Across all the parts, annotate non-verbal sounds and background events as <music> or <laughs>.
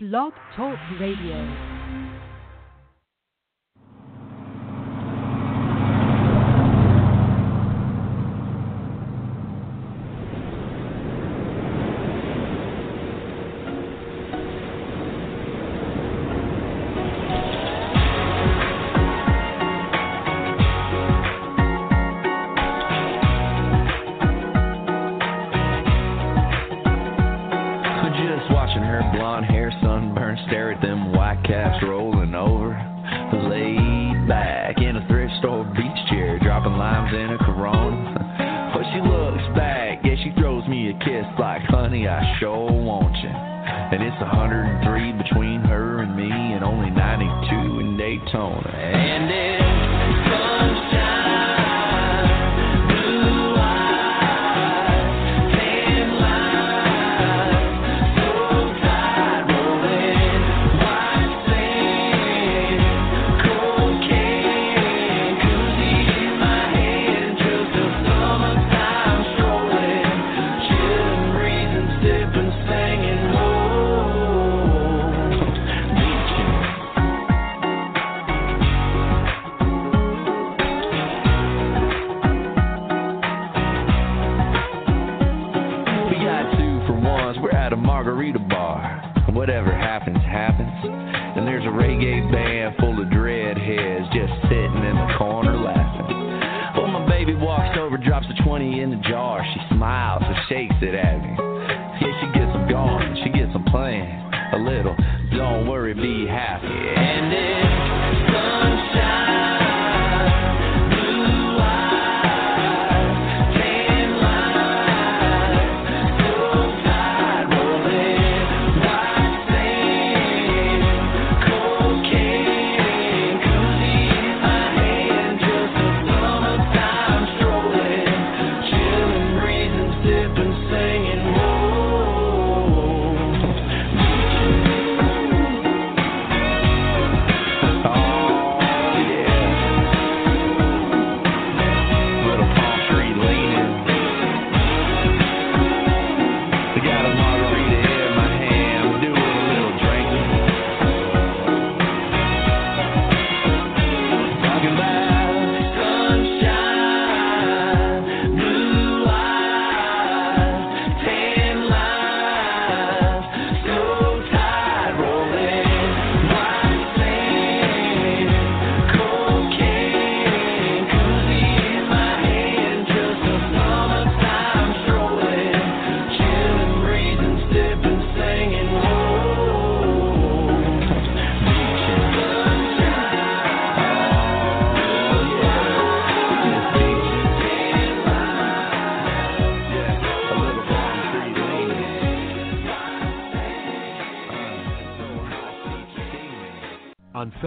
Blog Talk Radio.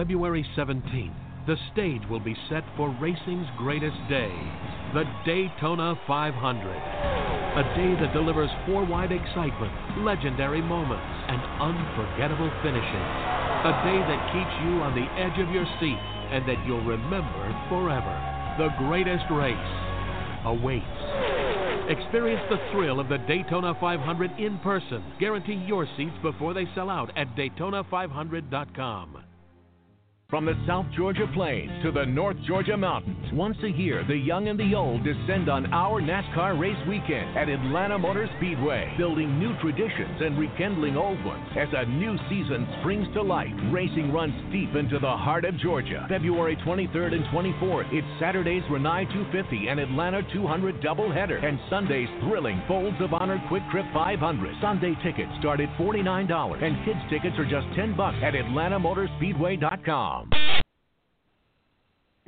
February 17th, the stage will be set for racing's greatest day, the Daytona 500. A day that delivers four-wide excitement, legendary moments, and unforgettable finishes. A day that keeps you on the edge of your seat and that you'll remember forever. The greatest race awaits. Experience the thrill of the Daytona 500 in person. Guarantee your seats before they sell out at Daytona500.com. From the South Georgia plains to the North Georgia mountains, once a year, the young and the old descend on our NASCAR race weekend at Atlanta Motor Speedway, building new traditions and rekindling old ones. As a new season springs to life, racing runs deep into the heart of Georgia. February 23rd and 24th, it's Saturday's Rinnai 250 and Atlanta 200 doubleheader, and Sunday's thrilling Folds of Honor QuikTrip 500. Sunday tickets start at $49, and kids tickets are just 10 bucks at AtlantaMotorspeedway.com.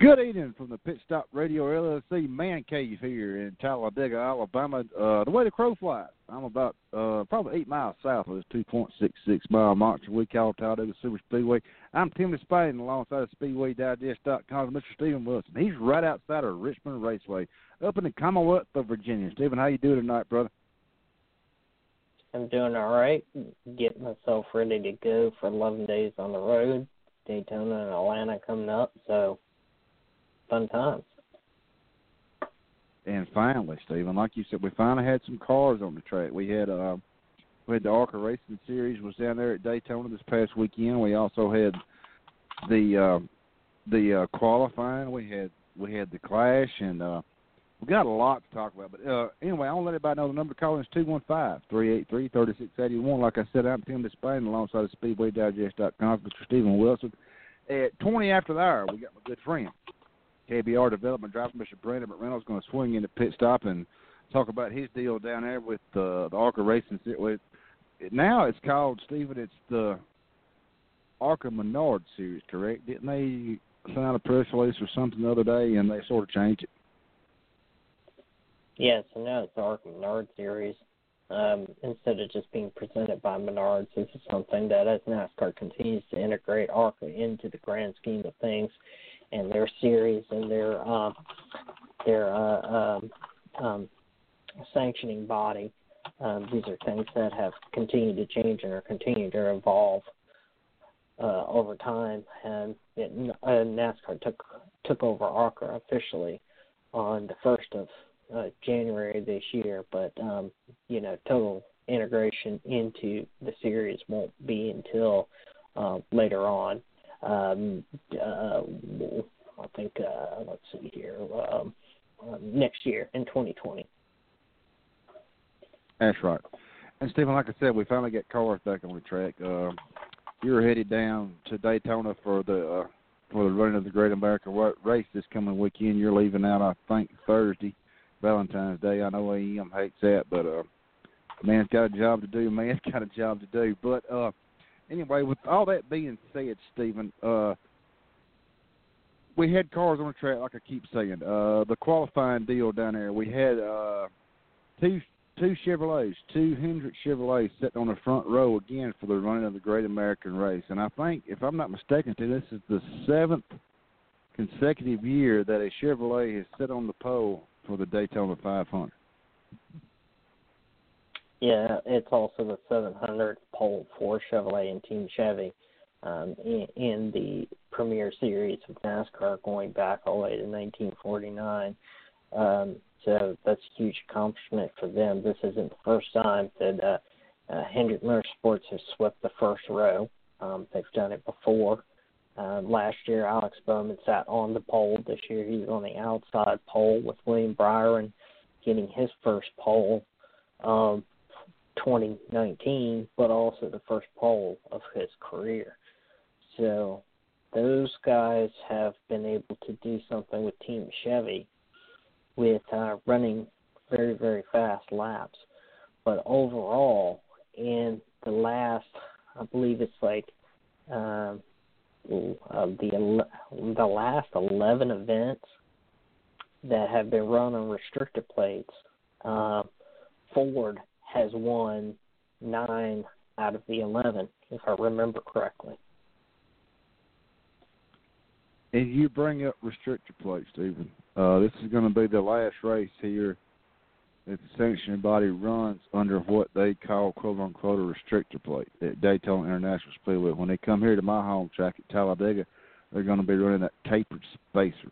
Good evening from the Pit Stop Radio LLC Man Cave here in Talladega, Alabama. Uh, the way the crow flies, I'm about uh, probably eight miles south of this 2.66 mile march we call Talladega Super Speedway. I'm Timothy Spade alongside of SpeedwayDigest.com Mr. Steven Wilson. He's right outside of Richmond Raceway up in the Commonwealth of Virginia. Steven, how you doing tonight, brother? I'm doing all right. Getting myself ready to go for 11 days on the road. Daytona and Atlanta coming up, so fun times. And finally, Steven, like you said, we finally had some cars on the track. We had uh, We had the ARCA Racing Series was down there at Daytona this past weekend. We also had the uh, the uh, qualifying. We had we had the Clash, and uh, we got a lot to talk about. But uh, anyway, I want to let everybody know the number to call is two one five three eight three thirty six eighty one. Like I said, I'm Tim Disspain alongside of SpeedwayDigest.com, Mr. Steven Wilson. At 20 after the hour, we got my good friend, KBR Development Driver, Mr. Brandon McReynolds, going to swing in the pit stop and talk about his deal down there with uh, the ARCA Racing. With now it's called Steven. It's the ARCA Menard Series, correct? Didn't they out a press release or something the other day, and they sort of changed it? Yeah, so now it's the ARCA Menard Series. Um, instead of just being presented by Menards, this is something that as NASCAR continues to integrate ARCA into the grand scheme of things and their series and their uh, their uh, um, um, sanctioning body. Um, these are things that have continued to change and are continuing to evolve uh, over time. And it, uh, NASCAR took took over ARCA officially on the first of uh, January this year, but um, you know, total integration into the series won't be until uh, later on. Um, uh, I think uh, let's see here, um, uh, next year in 2020. That's right. And Steven, like I said, we finally got cars back on the track. Uh, you're headed down to Daytona for the uh, for the running of the Great American Race this coming weekend. You're leaving out, I think, Thursday. Valentine's Day. I know AEM hates that, but uh, man's got a job to do. Man's <laughs> got a job to do. But uh, anyway, with all that being said, Steven, uh, we had cars on the track, like I keep saying. Uh, the qualifying deal down there, we had uh, two two Chevrolets, two Hendrick Chevrolets sitting on the front row again for the running of the Great American Race. And I think, if I'm not mistaken, this is the seventh consecutive year that a Chevrolet has sit on the pole for the Daytona 500. Yeah, it's also the 700 pole for Chevrolet and Team Chevy um, in, in the Premier Series of NASCAR going back all the way to 1949. Um, so that's a huge accomplishment for them. This isn't the first time that uh, uh, Hendrick Motorsports has swept the first row. Um, they've done it before. Uh, last year, Alex Bowman sat on the pole. This year, he's on the outside pole with William Byron getting his first pole, um, 2019, but also the first pole of his career. So those guys have been able to do something with Team Chevy with uh, running very, very fast laps. But overall, in the last, I believe it's like um, uh, the the last 11 events that have been run on restricted plates, uh, Ford has won nine out of the 11, if I remember correctly. And you bring up restricted plates, Steven. Uh, this is going to be the last race here the sanctioning body runs under what they call quote unquote a restrictor plate at Daytona International Speedway. When they come here to my home track at Talladega, they're going to be running that tapered spacer.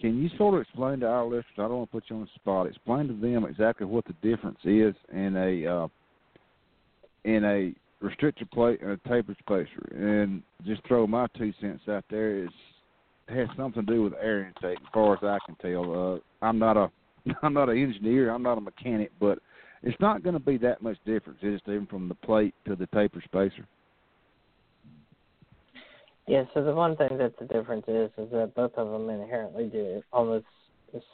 Can you sort of explain to our listeners? I don't want to put you on the spot. Explain to them exactly what the difference is in a uh, in a restrictor plate and a tapered spacer, and just throw my two cents out there. Is it has something to do with air intake, as far as I can tell. Uh, I'm not a <laughs> I'm not an engineer, I'm not a mechanic, but it's not going to be that much difference, is it, even from the plate to the taper spacer? Yeah, so the one thing that the difference is is that both of them inherently do almost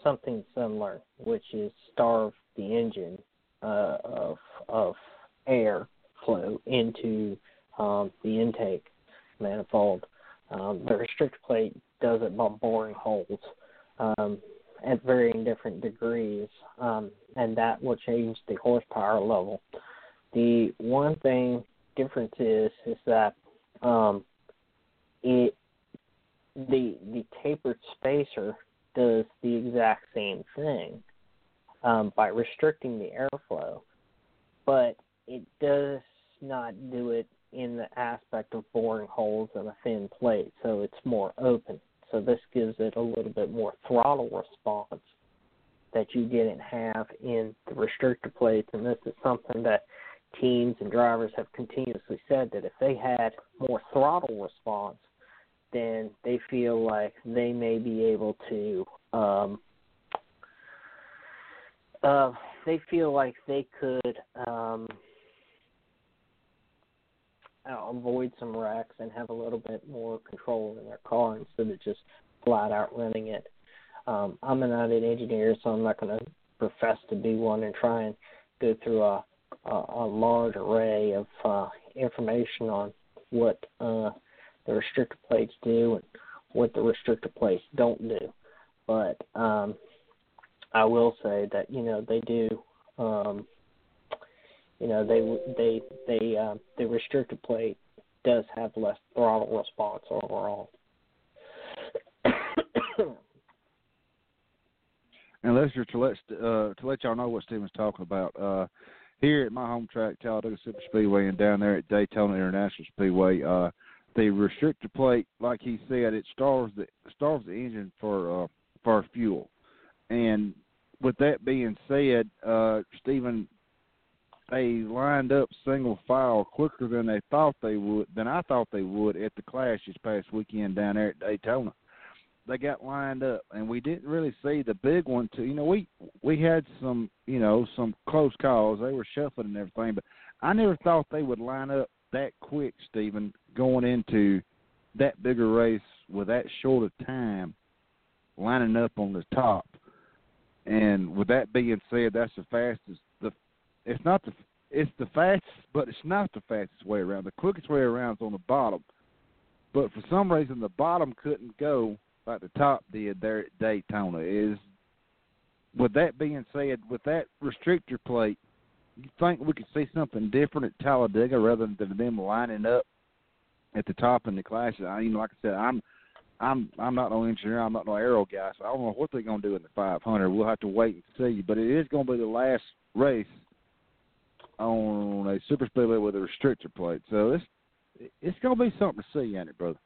something similar, which is starve the engine uh, of of air flow into um, the intake manifold. Um, the restrict plate does it by boring holes. Um, at varying different degrees, um, and that will change the horsepower level. The one thing difference is is that um, it the the tapered spacer does the exact same thing um, by restricting the airflow, but it does not do it in the aspect of boring holes in a thin plate, so it's more open. So this gives it a little bit more throttle response that you didn't have in the restrictor plates, and this is something that teams and drivers have continuously said that if they had more throttle response, then they feel like they may be able to um, uh, they feel like they could um, uh, avoid some wrecks and have a little bit more control in their car instead of just flat out running it. Um, I'm not an engineer, so I'm not going to profess to be one and try and go through a, a, a large array of uh, information on what uh, the restrictor plates do and what the restrictor plates don't do. But um, I will say that you know they do. Um, you know they they they uh, the restrictor plate does have less throttle response overall. <coughs> and Lester, to let uh, to let y'all know what Steven's talking about, uh, here at my home track, Talladega Super Speedway, and down there at Daytona International Speedway, uh, the restrictor plate, like he said, it starves the starves the engine for uh, for fuel. And with that being said, uh, Steven, they lined up single file quicker than they thought they would than I thought they would at the clash this past weekend down there at Daytona. They got lined up, and we didn't really see the big one. To you know, we we had some you know some close calls. They were shuffling and everything, but I never thought they would line up that quick, Steven, going into that bigger race with that short a time, lining up on the top. And with that being said, that's the fastest. It's not the it's the fastest, but it's not the fastest way around. The quickest way around is on the bottom. But for some reason, the bottom couldn't go like the top did there at Daytona. Is with that being said, with that restrictor plate, you think we could see something different at Talladega rather than them lining up at the top in the classes? I mean, like I said, I'm I'm I'm not no engineer, I'm not no aero guy, so I don't know what they're gonna do in the 500. We'll have to wait and see. But it is gonna be the last race on a super speedway with a restrictor plate, so it's it's gonna be something to see, ain't it, brother?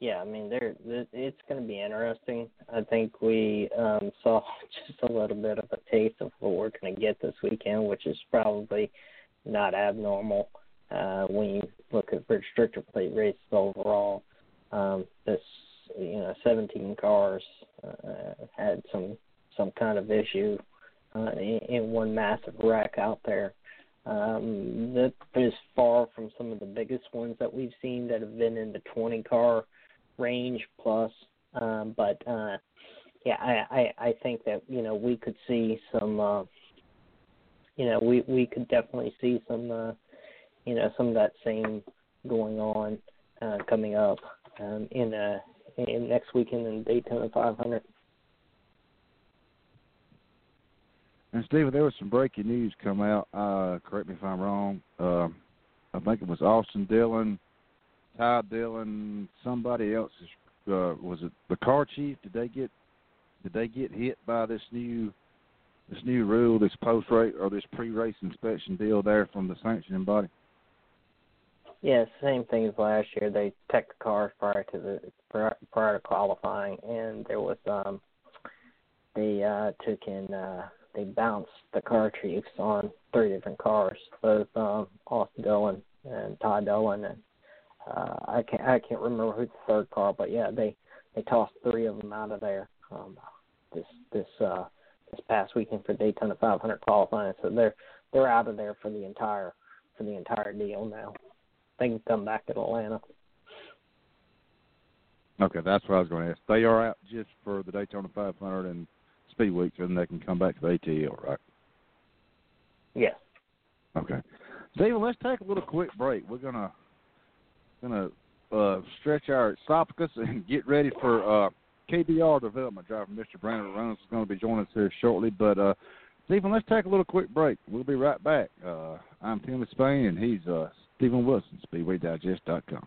Yeah, I mean, there it's going to be interesting. I think we um, saw <laughs> just a little bit of a taste of what we're going to get this weekend, which is probably not abnormal uh, when you look at restrictor plate races overall. Um, this, you know, 17 cars uh, had some some kind of issue uh, in, in one massive wreck out there. Um, that is far from some of the biggest ones that we've seen that have been in the 20 car range plus. Um, but uh, yeah, I, I I think that you know we could see some. Uh, you know, we we could definitely see some. Uh, you know, some of that same going on uh, coming up um, in uh, in next weekend in Daytona 500. And Steven, there was some breaking news come out. Uh, correct me if I'm wrong. Uh, I think it was Austin Dillon, Ty Dillon, somebody else. Uh, was it the car chief? Did they get did they get hit by this new this new rule, this post race or this pre race inspection deal there from the sanctioning body? Yeah, same thing as last year. They checked the cars prior to the prior to qualifying, and there was um they uh took in uh they bounced the car chiefs on three different cars, both um Austin Dillon and Ty Dillon and uh I can't I can't remember who the third car, but yeah, they they tossed three of them out of there um this this uh this past weekend for Daytona 500 qualifying, so they're they're out of there for the entire for the entire deal now they can come back to Atlanta. Okay, that's what I was going to ask. They are out just for the Daytona 500 and Speed Week, and they can come back to the ATL, right? Yes. Okay, Steven, let's take a little quick break. We're gonna gonna uh, stretch our esophagus <laughs> and get ready for uh, KBR development driver Mr. Brandon Reynolds is going to be joining us here shortly. But uh, Steven, let's take a little quick break. We'll be right back. Uh, I'm Tim Spain, and he's uh, Steven Wilson, SpeedwayDigest.com.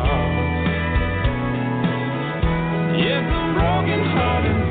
rock. It's a broken heart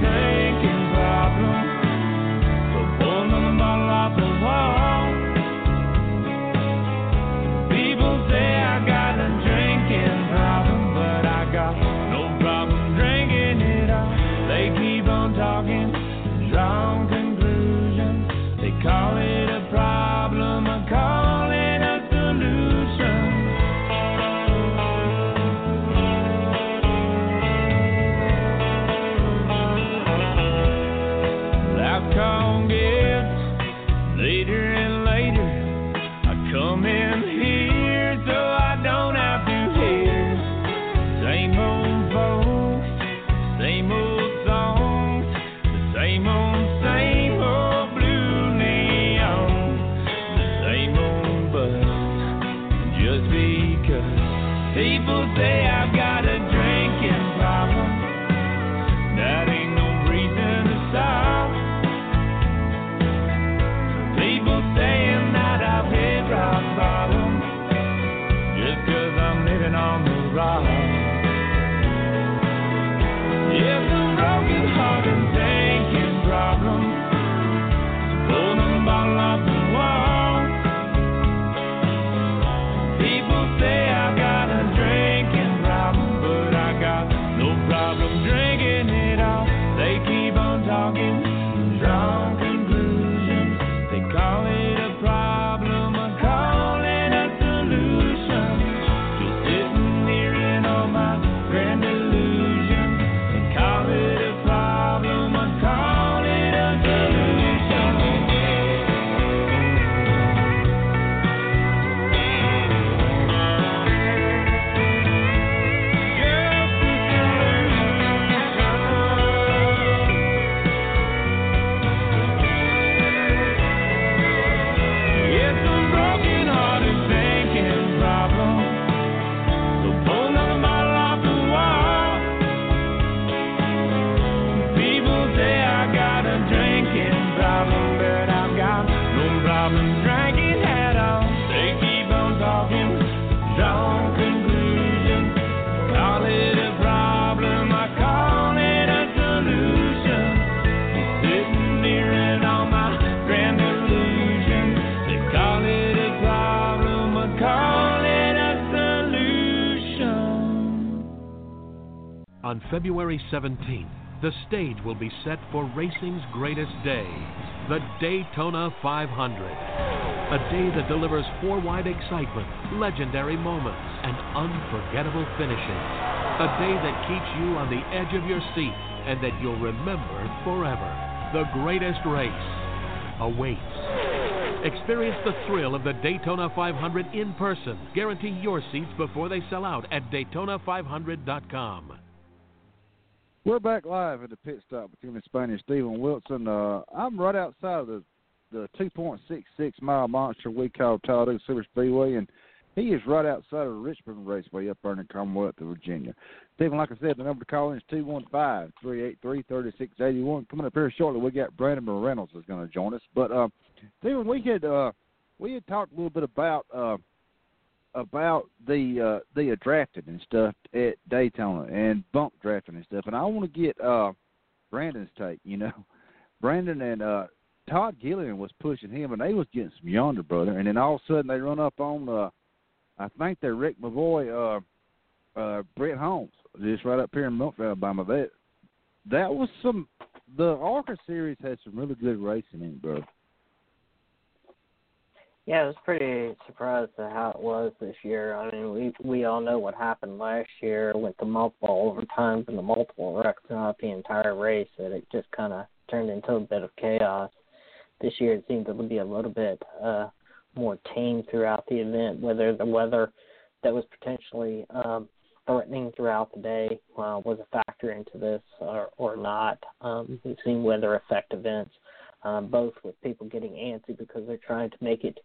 On February 17th, the stage will be set for racing's greatest day, the Daytona 500. A day that delivers four wide excitement, legendary moments, and unforgettable finishes. A day that keeps you on the edge of your seat and that you'll remember forever. The greatest race awaits. Experience the thrill of the Daytona 500 in person. Guarantee your seats before they sell out at Daytona500.com. We're back live at the pit stop between the Spanish Steven Wilson. Uh, I'm right outside of the the 2.66 mile monster we call Talladega Super Speedway, and he is right outside of Richmond Raceway up there in Commonwealth of Virginia. Steven, like I said, the number to call in is 215-383-3681. Coming up here shortly, we got Brandon Reynolds is going to join us. But uh, Steven, we had uh, we had talked a little bit about uh, about the uh, the drafting and stuff at Daytona and bump drafting and stuff, and I want to get uh, Brandon's take. You know, <laughs> Brandon and uh, Todd Gilliland was pushing him, and they was getting some yonder brother, and then all of a sudden they run up on uh, I think they're Rick Mavoy, uh, uh, Brett Holmes, just right up here in Munford, Alabama. That that was some. The Arca series had some really good racing in it, bro. Yeah, I was pretty surprised at how it was this year. I mean, we we all know what happened last year with the multiple overtimes and the multiple wrecks throughout the entire race. That it just kind of turned into a bit of chaos. This year, it seemed to be a little bit uh, more tame throughout the event. Whether the weather that was potentially um, threatening throughout the day uh, was a factor into this or, or not. Um, we've seen weather affect events, um, both with people getting antsy because they're trying to make it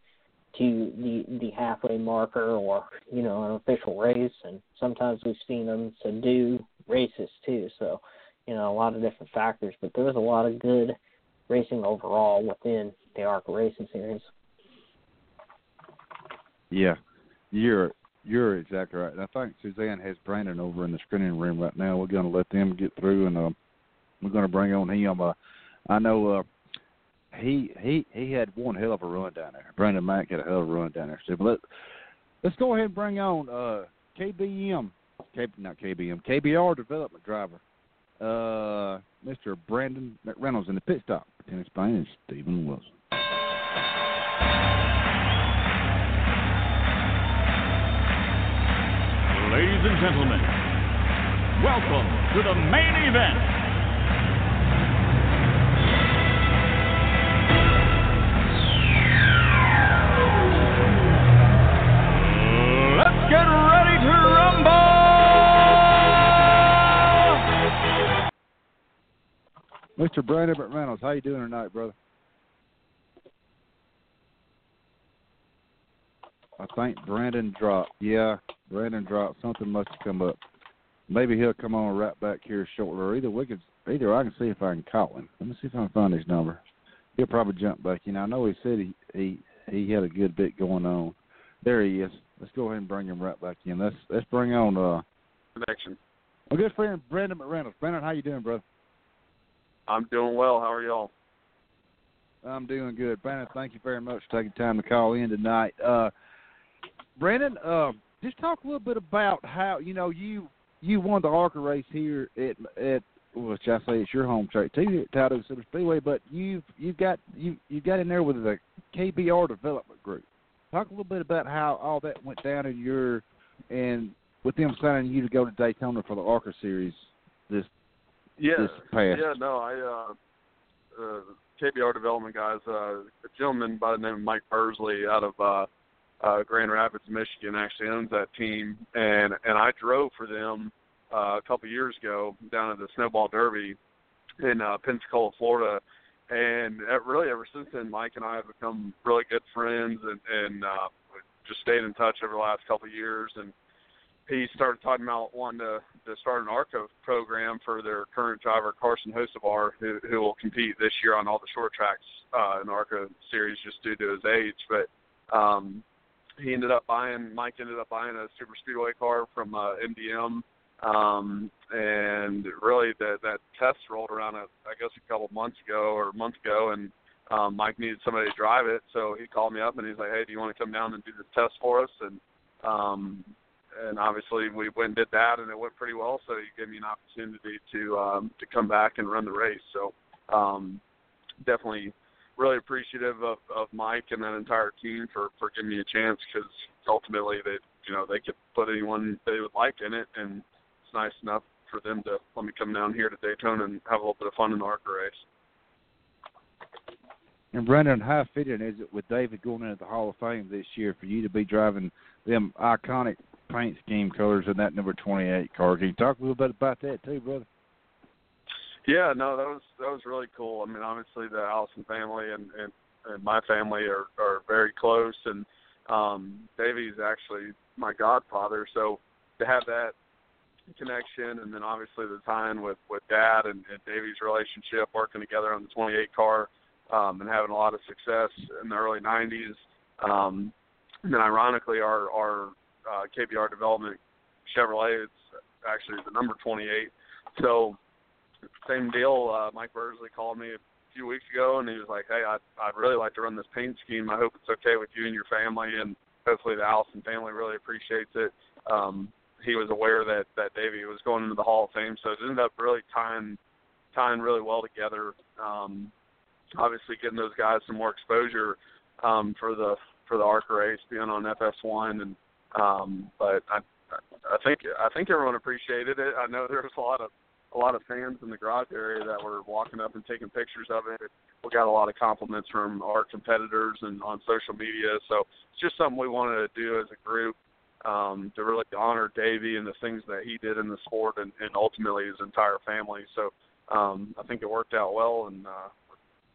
to the the halfway marker or you know an official race, and sometimes we've seen them do races too. So you know a lot of different factors, but there was a lot of good racing overall within the ARCA Racing Series. Yeah, you're you're exactly right. And I think Suzanne has Brandon over in the screening room right now. We're going to let them get through, and uh, we're going to bring on him. Uh, I know uh, he he he had one hell of a run down there. Brandon Mack had a hell of a run down there. So let let's go ahead and bring on uh, KBM, K, not KBM, KBR development driver, uh, Mr. Brandon McReynolds in the pit stop. Spain is Steven Wilson. Ladies and gentlemen, welcome to the main event. Mr. Brandon McReynolds, how you doing tonight, brother? I think Brandon dropped. Yeah, Brandon dropped. Something must have come up. Maybe he'll come on right back here shortly. Or either we could, either I can see if I can call him. Let me see if I can find his number. He'll probably jump back in. I know he said he he he had a good bit going on. There he is. Let's go ahead and bring him right back in. Let's let's bring on uh connection. my good friend Brandon McReynolds. Brandon, how you doing, brother? I'm doing well. How are y'all? I'm doing good. Brandon, thank you very much for taking time to call in tonight. Uh, Brandon, uh, just talk a little bit about how you know you you won the ARCA race here at at should I say it's your home track too Talladega Super Speedway, but you've you've got you you got in there with the KBR development group. Talk a little bit about how all that went down in your and with them signing you to go to Daytona for the ARCA series this Yeah, this past. yeah, no, I uh, uh, KBR development guys, uh, a gentleman by the name of Mike Bursley out of uh, uh, Grand Rapids, Michigan, actually owns that team, and and I drove for them uh, a couple years ago down at the Snowball Derby in uh, Pensacola, Florida, and uh, really ever since then, Mike and I have become really good friends, and and uh, just stayed in touch over the last couple of years, and he started talking about wanting to, to start an ARCA program for their current driver Carson Hocevar, who who will compete this year on all the short tracks uh, in ARCA series just due to his age. But um, he ended up buying Mike ended up buying a super speedway car from uh, MDM, um, and really that that test rolled around a, I guess a couple months ago or a month ago, and um, Mike needed somebody to drive it, so he called me up and he's like, hey, do you want to come down and do this test for us? And um, and obviously we went and did that, and it went pretty well. So he gave me an opportunity to um, to come back and run the race. So um, definitely really appreciative of, of Mike and that entire team for for giving me a chance because ultimately they you know they could put anyone they would like in it, and it's nice enough for them to let me come down here to Daytona and have a little bit of fun in the ARCA race. And Brandon, how fitting is it with David going into the Hall of Fame this year for you to be driving them iconic paint scheme colors in that number 28 car? Can you talk a little bit about that too, brother? Yeah, no, that was that was really cool. I mean, obviously the Allison family and and, and my family are are very close, and um, Davey's actually my godfather. So to have that connection, and then obviously the tie-in with with Dad and, and Davey's relationship, working together on the 28 car, um, and having a lot of success in the early 90s. Um, and then ironically, our our uh, KBR development Chevrolet is actually the number 28. So same deal. Uh, Mike Bursley called me a few weeks ago, and he was like, "Hey, I I'd really like to run this paint scheme. I hope it's okay with you and your family, and hopefully the Allison family really appreciates it." Um, he was aware that that Davey was going into the Hall of Fame, so it ended up really tying tying really well together. Um, obviously, getting those guys some more exposure um, for the for the ARCA race, being on FS1, and um, but I I think I think everyone appreciated it. I know there was a lot of a lot of fans in the garage area that were walking up and taking pictures of it. We got a lot of compliments from our competitors and on social media. So it's just something we wanted to do as a group um, to really honor Davey and the things that he did in the sport and, and ultimately his entire family. So um, I think it worked out well, and uh,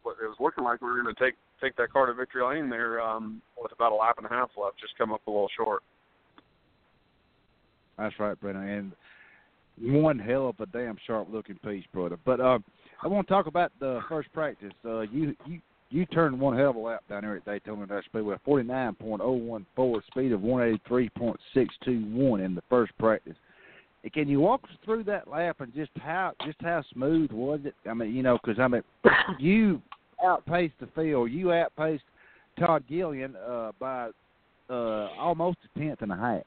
it was looking like we were going to take take that car to victory lane there um, with about a lap and a half left. Just come up a little short. That's right, Brennan. And one hell of a damn sharp looking piece, brother. But uh, I want to talk about the first practice. Uh, you you you turned one hell of a lap down there at Daytona Dash Speedway, forty nine point oh one four, speed of one eighty three point six two one in the first practice. Can you walk us through that lap and just how just how smooth was it? I mean, you know, because I mean, <coughs> you outpaced the field. You outpaced Todd Gilliland uh, by uh, almost a tenth and a half.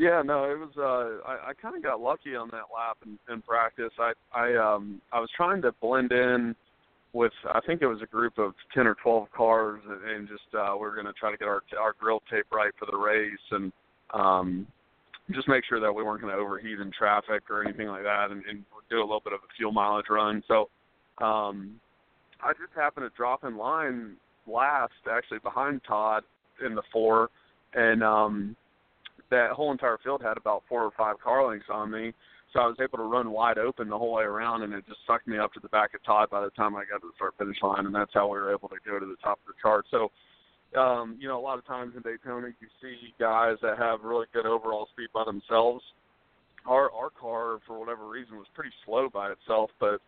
Yeah, no, it was. Uh, I, I kind of got lucky on that lap in, in practice. I I um I was trying to blend in with I think it was a group of ten or twelve cars, and, just uh, we are going to try to get our our grill tape right for the race, and um just make sure that we weren't going to overheat in traffic or anything like that, and, and do a little bit of a fuel mileage run. So um I just happened to drop in line last, actually behind Todd in the four, and um that whole entire field had about four or five car lengths on me. So I was able to run wide open the whole way around, and it just sucked me up to the back of Todd by the time I got to the start finish line, and that's how we were able to go to the top of the chart. So, um, you know, a lot of times in Daytona, you see guys that have really good overall speed by themselves. Our our car, for whatever reason, was pretty slow by itself, but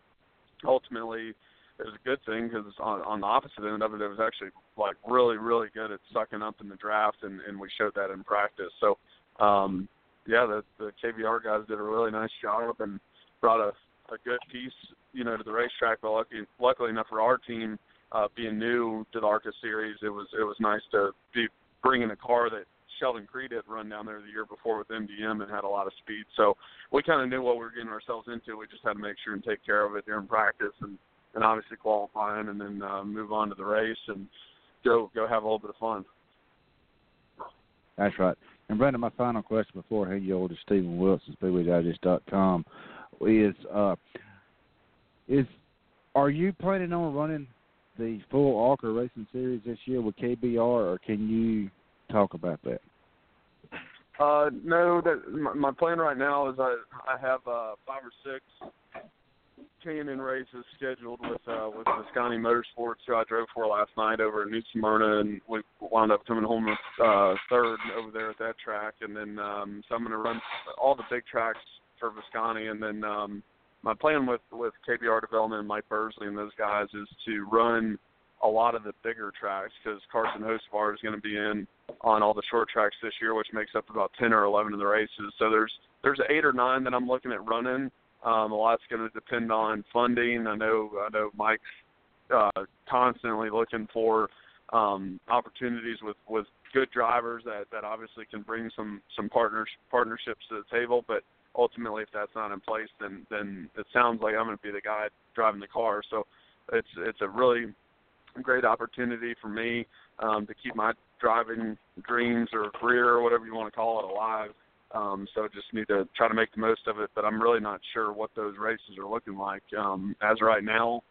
ultimately it was a good thing because on, on the opposite end of it, it was actually like really, really good at sucking up in the draft, and, and we showed that in practice. So, um, yeah, the, the KBR guys did a really nice job and brought a, a good piece, you know, to the racetrack. But lucky, luckily enough for our team, uh, being new to the ARCA series, it was it was nice to be bringing a car that Sheldon Creed had run down there the year before with MDM and had a lot of speed. So we kind of knew what we were getting ourselves into. We just had to make sure and take care of it during practice and and obviously qualifying, and then uh, move on to the race and go go have a little bit of fun. That's right. And Brandon, my final question before I hand you over to Steven Wilson, SpeedwayDigest.com, is uh, is are you planning on running the full ARCA Racing Series this year with KBR, or can you talk about that? Uh, no, that my, my plan right now is I I have uh, five or six K&N races scheduled with uh, with Visconti Motorsports, who I drove for last night over in New Smyrna, and we wound up coming home uh, third over there at that track. And then um, so I'm going to run all the big tracks for Visconti, and then um, my plan with with KBR Development and Mike Bursley and those guys is to run a lot of the bigger tracks because Carson Hocevar is going to be in on all the short tracks this year, which makes up about 10 or 11 of the races. So there's there's eight or nine that I'm looking at running um, a lot's going to depend on funding. I know I know Mike's uh, constantly looking for um, opportunities with with good drivers that that obviously can bring some some partners partnerships to the table. But ultimately, if that's not in place, then then it sounds like I'm going to be the guy driving the car. So it's it's a really great opportunity for me um, to keep my driving dreams or career or whatever you want to call it alive. Um, so just need to try to make the most of it. But I'm really not sure what those races are looking like. Um, as right now,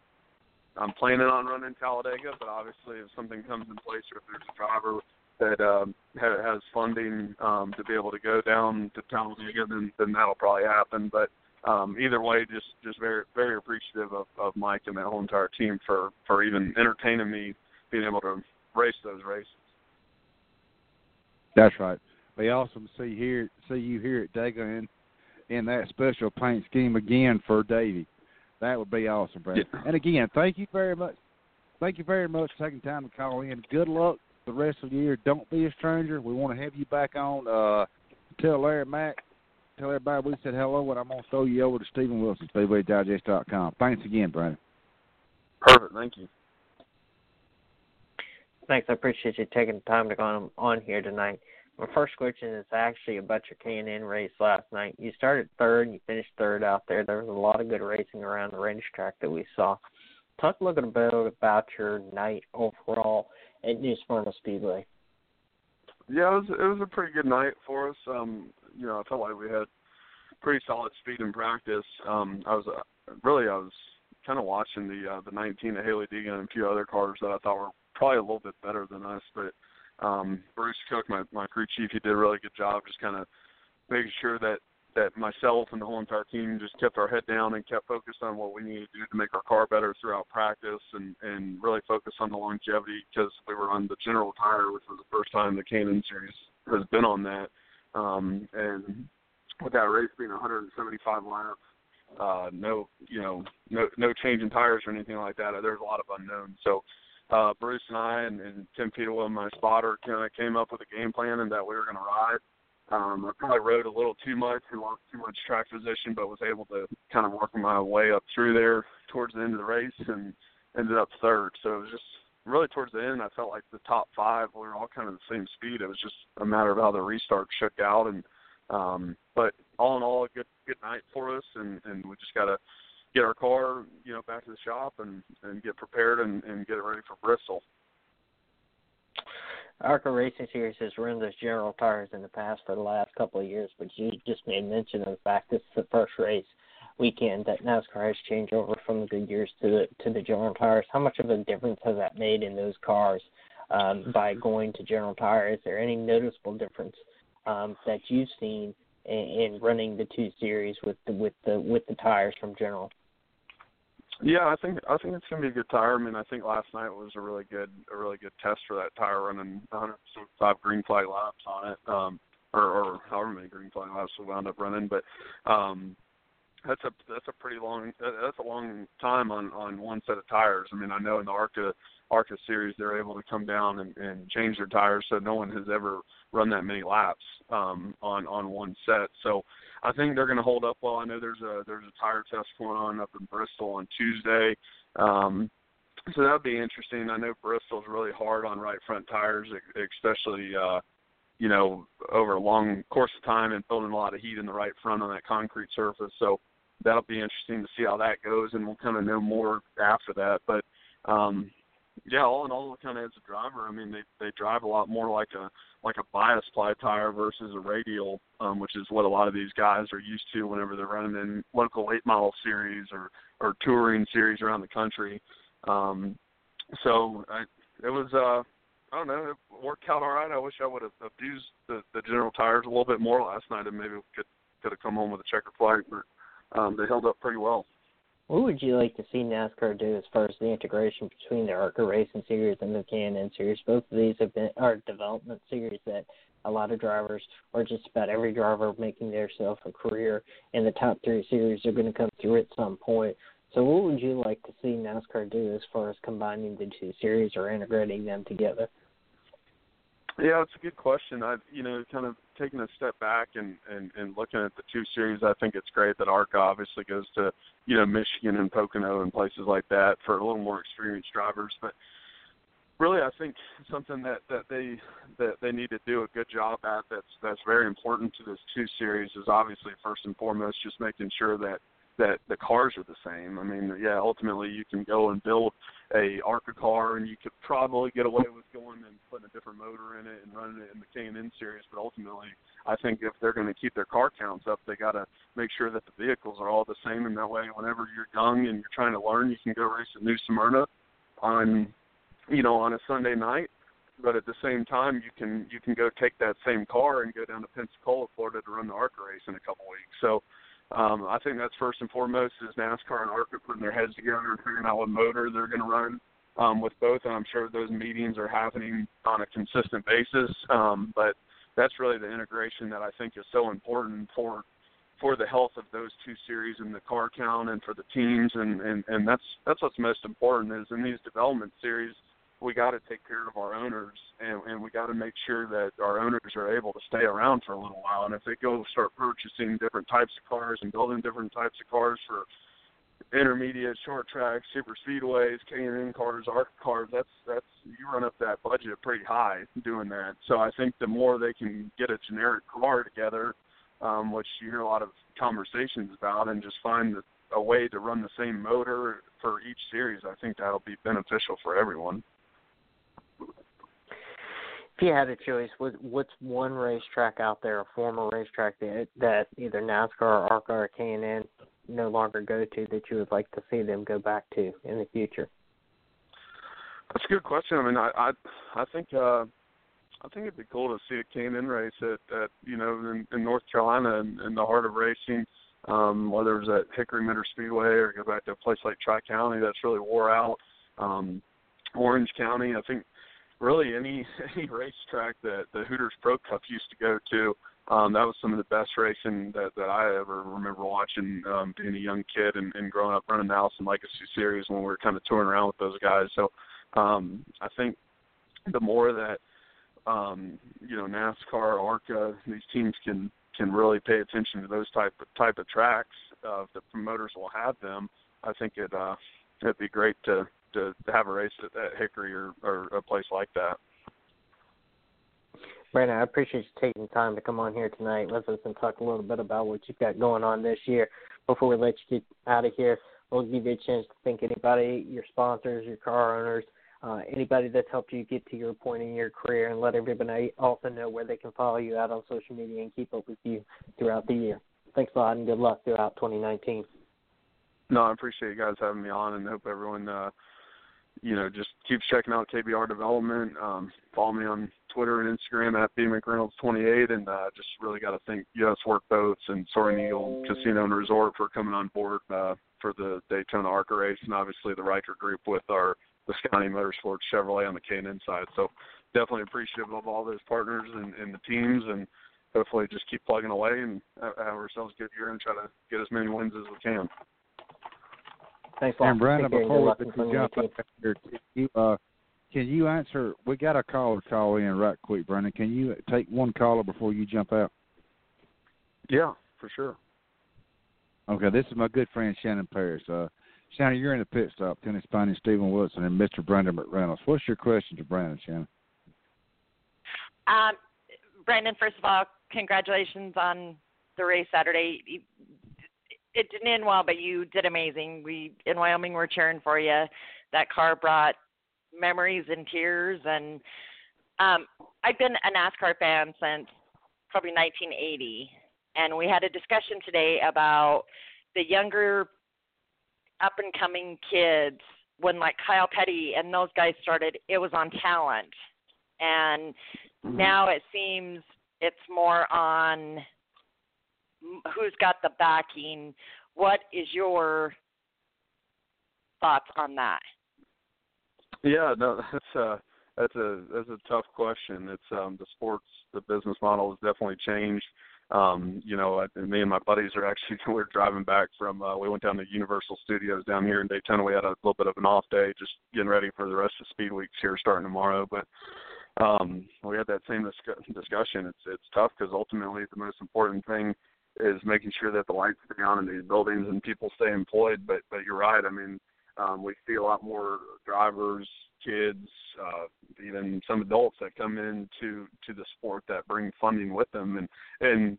I'm planning on running Talladega, but obviously if something comes in place or if there's a driver that um, ha- has funding um, to be able to go down to Talladega, then then that'll probably happen. But um, either way, just just very very appreciative of, of Mike and that whole entire team for for even entertaining me being able to race those races. That's right be awesome to see here see you here at Dega in in that special paint scheme again for Davey. That would be awesome, Brad. Yeah. And again, thank you very much. Thank you very much for taking time to call in. Good luck the rest of the year. Don't be a stranger. We want to have you back on. Uh, tell Larry Mac, tell everybody we said hello, and I'm going to throw you over to Steven Wilson, SpeedwayDigest.com. Thanks again, Brandon. Perfect. Thank you. Thanks. I appreciate you taking the time to go on, on here tonight. My first question is actually about your K&N race last night. You started third you finished third out there. There was a lot of good racing around the racetrack that we saw. Talk a little bit about your night overall at New Smyrna Speedway. Yeah, it was it was a pretty good night for us. Um, you know, I felt like we had pretty solid speed in practice. Um, I was uh, really I was kind of watching the uh, the 19 of Hailie Deegan and a few other cars that I thought were probably a little bit better than us, but um, Bruce Cook, my my crew chief, he did a really good job just kind of making sure that that myself and the whole entire team just kept our head down and kept focused on what we needed to do to make our car better throughout practice and and really focus on the longevity because we were on the general tire, which was the first time the K&N series has been on that. Um, and with that race being 175 laps, uh, no, you know, no no change in tires or anything like that. There's a lot of unknowns. So uh, Bruce and I and, and Tim Peterwell, my spotter, kind of came up with a game plan and that we were going to ride. Um, I probably rode a little too much and lost too much track position, but was able to kind of work my way up through there towards the end of the race and ended up third. So it was just really towards the end, I felt like the top five we were all kind of the same speed. It was just a matter of how the restart shook out, and um, but all in all, a good good night for us, and and we just got to get our car, you know, back to the shop and and get prepared and, and get it ready for Bristol. ARCA Racing Series has run those general tires in the past for the last couple of years, but you just made mention of the fact this is the first race weekend that NASCAR has changed over from the Goodyears to the to the general tires. How much of a difference has that made in those cars um, by going to general tire? Is there any noticeable difference um, that you've seen in, in running the two series with the with the with the tires from General? Yeah, I think I think it's gonna be a good tire. I mean, I think last night was a really good a really good test for that tire, running 105 green flag laps on it, um, or, or however many green flag laps we wound up running. But um, that's a that's a pretty long that's a long time on on one set of tires. I mean, I know in the ARCA ARCA series they're able to come down and, and change their tires, so no one has ever run that many laps um, on on one set. So I think they're going to hold up well. I know there's a there's a tire test going on up in Bristol on Tuesday. Um, so that would be interesting. I know Bristol's really hard on right front tires, especially uh, you know over a long course of time and building a lot of heat in the right front on that concrete surface. So that'll be interesting to see how that goes, and we'll kind of know more after that. But um, yeah, all in all, kind of as a driver, I mean, they they drive a lot more like a like a bias ply tire versus a radial, um, which is what a lot of these guys are used to whenever they're running in local late model series or or touring series around the country. Um, so I, it was uh, I don't know, it worked out all right. I wish I would have abused the the general tires a little bit more last night, and maybe could could have come home with a checker flag, but um, they held up pretty well. What would you like to see NASCAR do as far as the integration between the ARCA Racing Series and the K&N Series? Both of these have been are development series that a lot of drivers, or just about every driver making their self a career in the top three series, are going to come through at some point. So, what would you like to see NASCAR do as far as combining the two series or integrating them together? Yeah, it's a good question. I've you know kind of taking a step back and and and looking at the two series. I think it's great that ARCA obviously goes to you know Michigan and Pocono and places like that for a little more experienced drivers. But really, I think something that that they that they need to do a good job at that's that's very important to this two series is obviously first and foremost just making sure that that the cars are the same. I mean, yeah, ultimately you can go and build a ARCA car and you could probably get away with going and putting a different motor in it and running it in the K&N series, but ultimately I think if they're going to keep their car counts up, they got to make sure that the vehicles are all the same and that way whenever you're young and you're trying to learn, you can go race at New Smyrna on you know, on a Sunday night but at the same time you can you can go take that same car and go down to Pensacola, Florida to run the ARCA race in a couple weeks. So um, I think that's first and foremost is NASCAR and ARCA putting their heads together and figuring out what motor they're going to run um, with both. And I'm sure those meetings are happening on a consistent basis. Um, but that's really the integration that I think is so important for for the health of those two series and the car count and for the teams and and and that's that's what's most important is in these development series – we got to take care of our owners and, and we got to make sure that our owners are able to stay around for a little while. And if they go start purchasing different types of cars and building different types of cars for intermediate, short tracks, super speedways, K&N cars, ARCA cars, that's that's you run up that budget pretty high doing that. So I think the more they can get a generic car together, um, which you hear a lot of conversations about, and just find the, a way to run the same motor for each series, I think that'll be beneficial for everyone if you had a choice, what, what's one racetrack out there, a former racetrack that that either NASCAR or ARCA or K&N no longer go to that you would like to see them go back to in the future? That's a good question. I mean, I I, I think uh, I think it'd be cool to see a K&N race at, at you know in, in North Carolina in, in the heart of racing. Um, whether it's at Hickory Motor Speedway or go back to a place like Tri County that's really wore out. Um, Orange County, I think really any <laughs> any racetrack that the Hooters Pro Cup used to go to. Um, that was some of the best racing that that I ever remember watching, um, being a young kid and, and growing up running the Allison Legacy Series when we were kind of touring around with those guys. So um, I think the more that um, you know NASCAR, ARCA, these teams can can really pay attention to those type of, type of tracks, uh, if the promoters will have them, I think it uh, it'd be great to to, to have a race at, at Hickory or, or a place like that. Brandon, I appreciate you taking time to come on here tonight with us and talk a little bit about what you've got going on this year. Before we let you get out of here, we'll give you a chance to thank anybody, your sponsors, your car owners, uh, anybody that's helped you get to your point in your career, and let everybody also know where they can follow you out on social media and keep up with you throughout the year. Thanks a lot, and good luck throughout 2019. No, I appreciate you guys having me on, and hope everyone, uh, you know, just keep checking out KBR Development. Um, follow me on Twitter and Instagram at B McReynolds28, and uh, just really got to thank U.S. Work Boats and Soaring Eagle Casino and Resort for coming on board uh, for the Daytona ARCA race, and obviously the Riker Group with our Visconti Motorsports Chevrolet on the K&N side. So definitely appreciative of all those partners and, and the teams, and hopefully just keep plugging away and have ourselves a good year and try to get as many wins as we can. Thanks a lot. And Brandon, before Good we in jump 2019. up here, can you, uh, can you answer? We got a caller call in right quick, Brandon. Can you take one caller before you jump out? Yeah, for sure. Okay, this is my good friend Shannon Paris. Uh, Shannon, you're in the pit stop. Tim Disspain, Steven Wilson, and Mr. Brandon McReynolds. What's your question to Brandon, Shannon? Um, Brandon, first of all, congratulations on the race Saturday. It didn't end well, but you did amazing. We in Wyoming were cheering for you. That car brought memories and tears, and um, I've been a NASCAR fan since probably 1980, and we had a discussion today about the younger up and coming kids when like Kyle Petty and those guys started, it was on talent. And now it seems it's more on who's got the backing. What is your thoughts on that? Yeah, no, <laughs> that's a that's a that's a tough question. It's um the sports the business model has definitely changed. Um, you know, I, me and my buddies are <laughs> actually we're driving back from uh, we went down to Universal Studios down here in Daytona. We had a little bit of an off day, just getting ready for the rest of Speed Weeks here starting tomorrow. But um, we had that same discuss- discussion. It's it's tough because ultimately the most important thing is making sure that the lights stay on in these buildings and people stay employed. But but you're right. I mean, um, we see a lot more drivers, kids, uh, even some adults that come into to the sport that bring funding with them, and and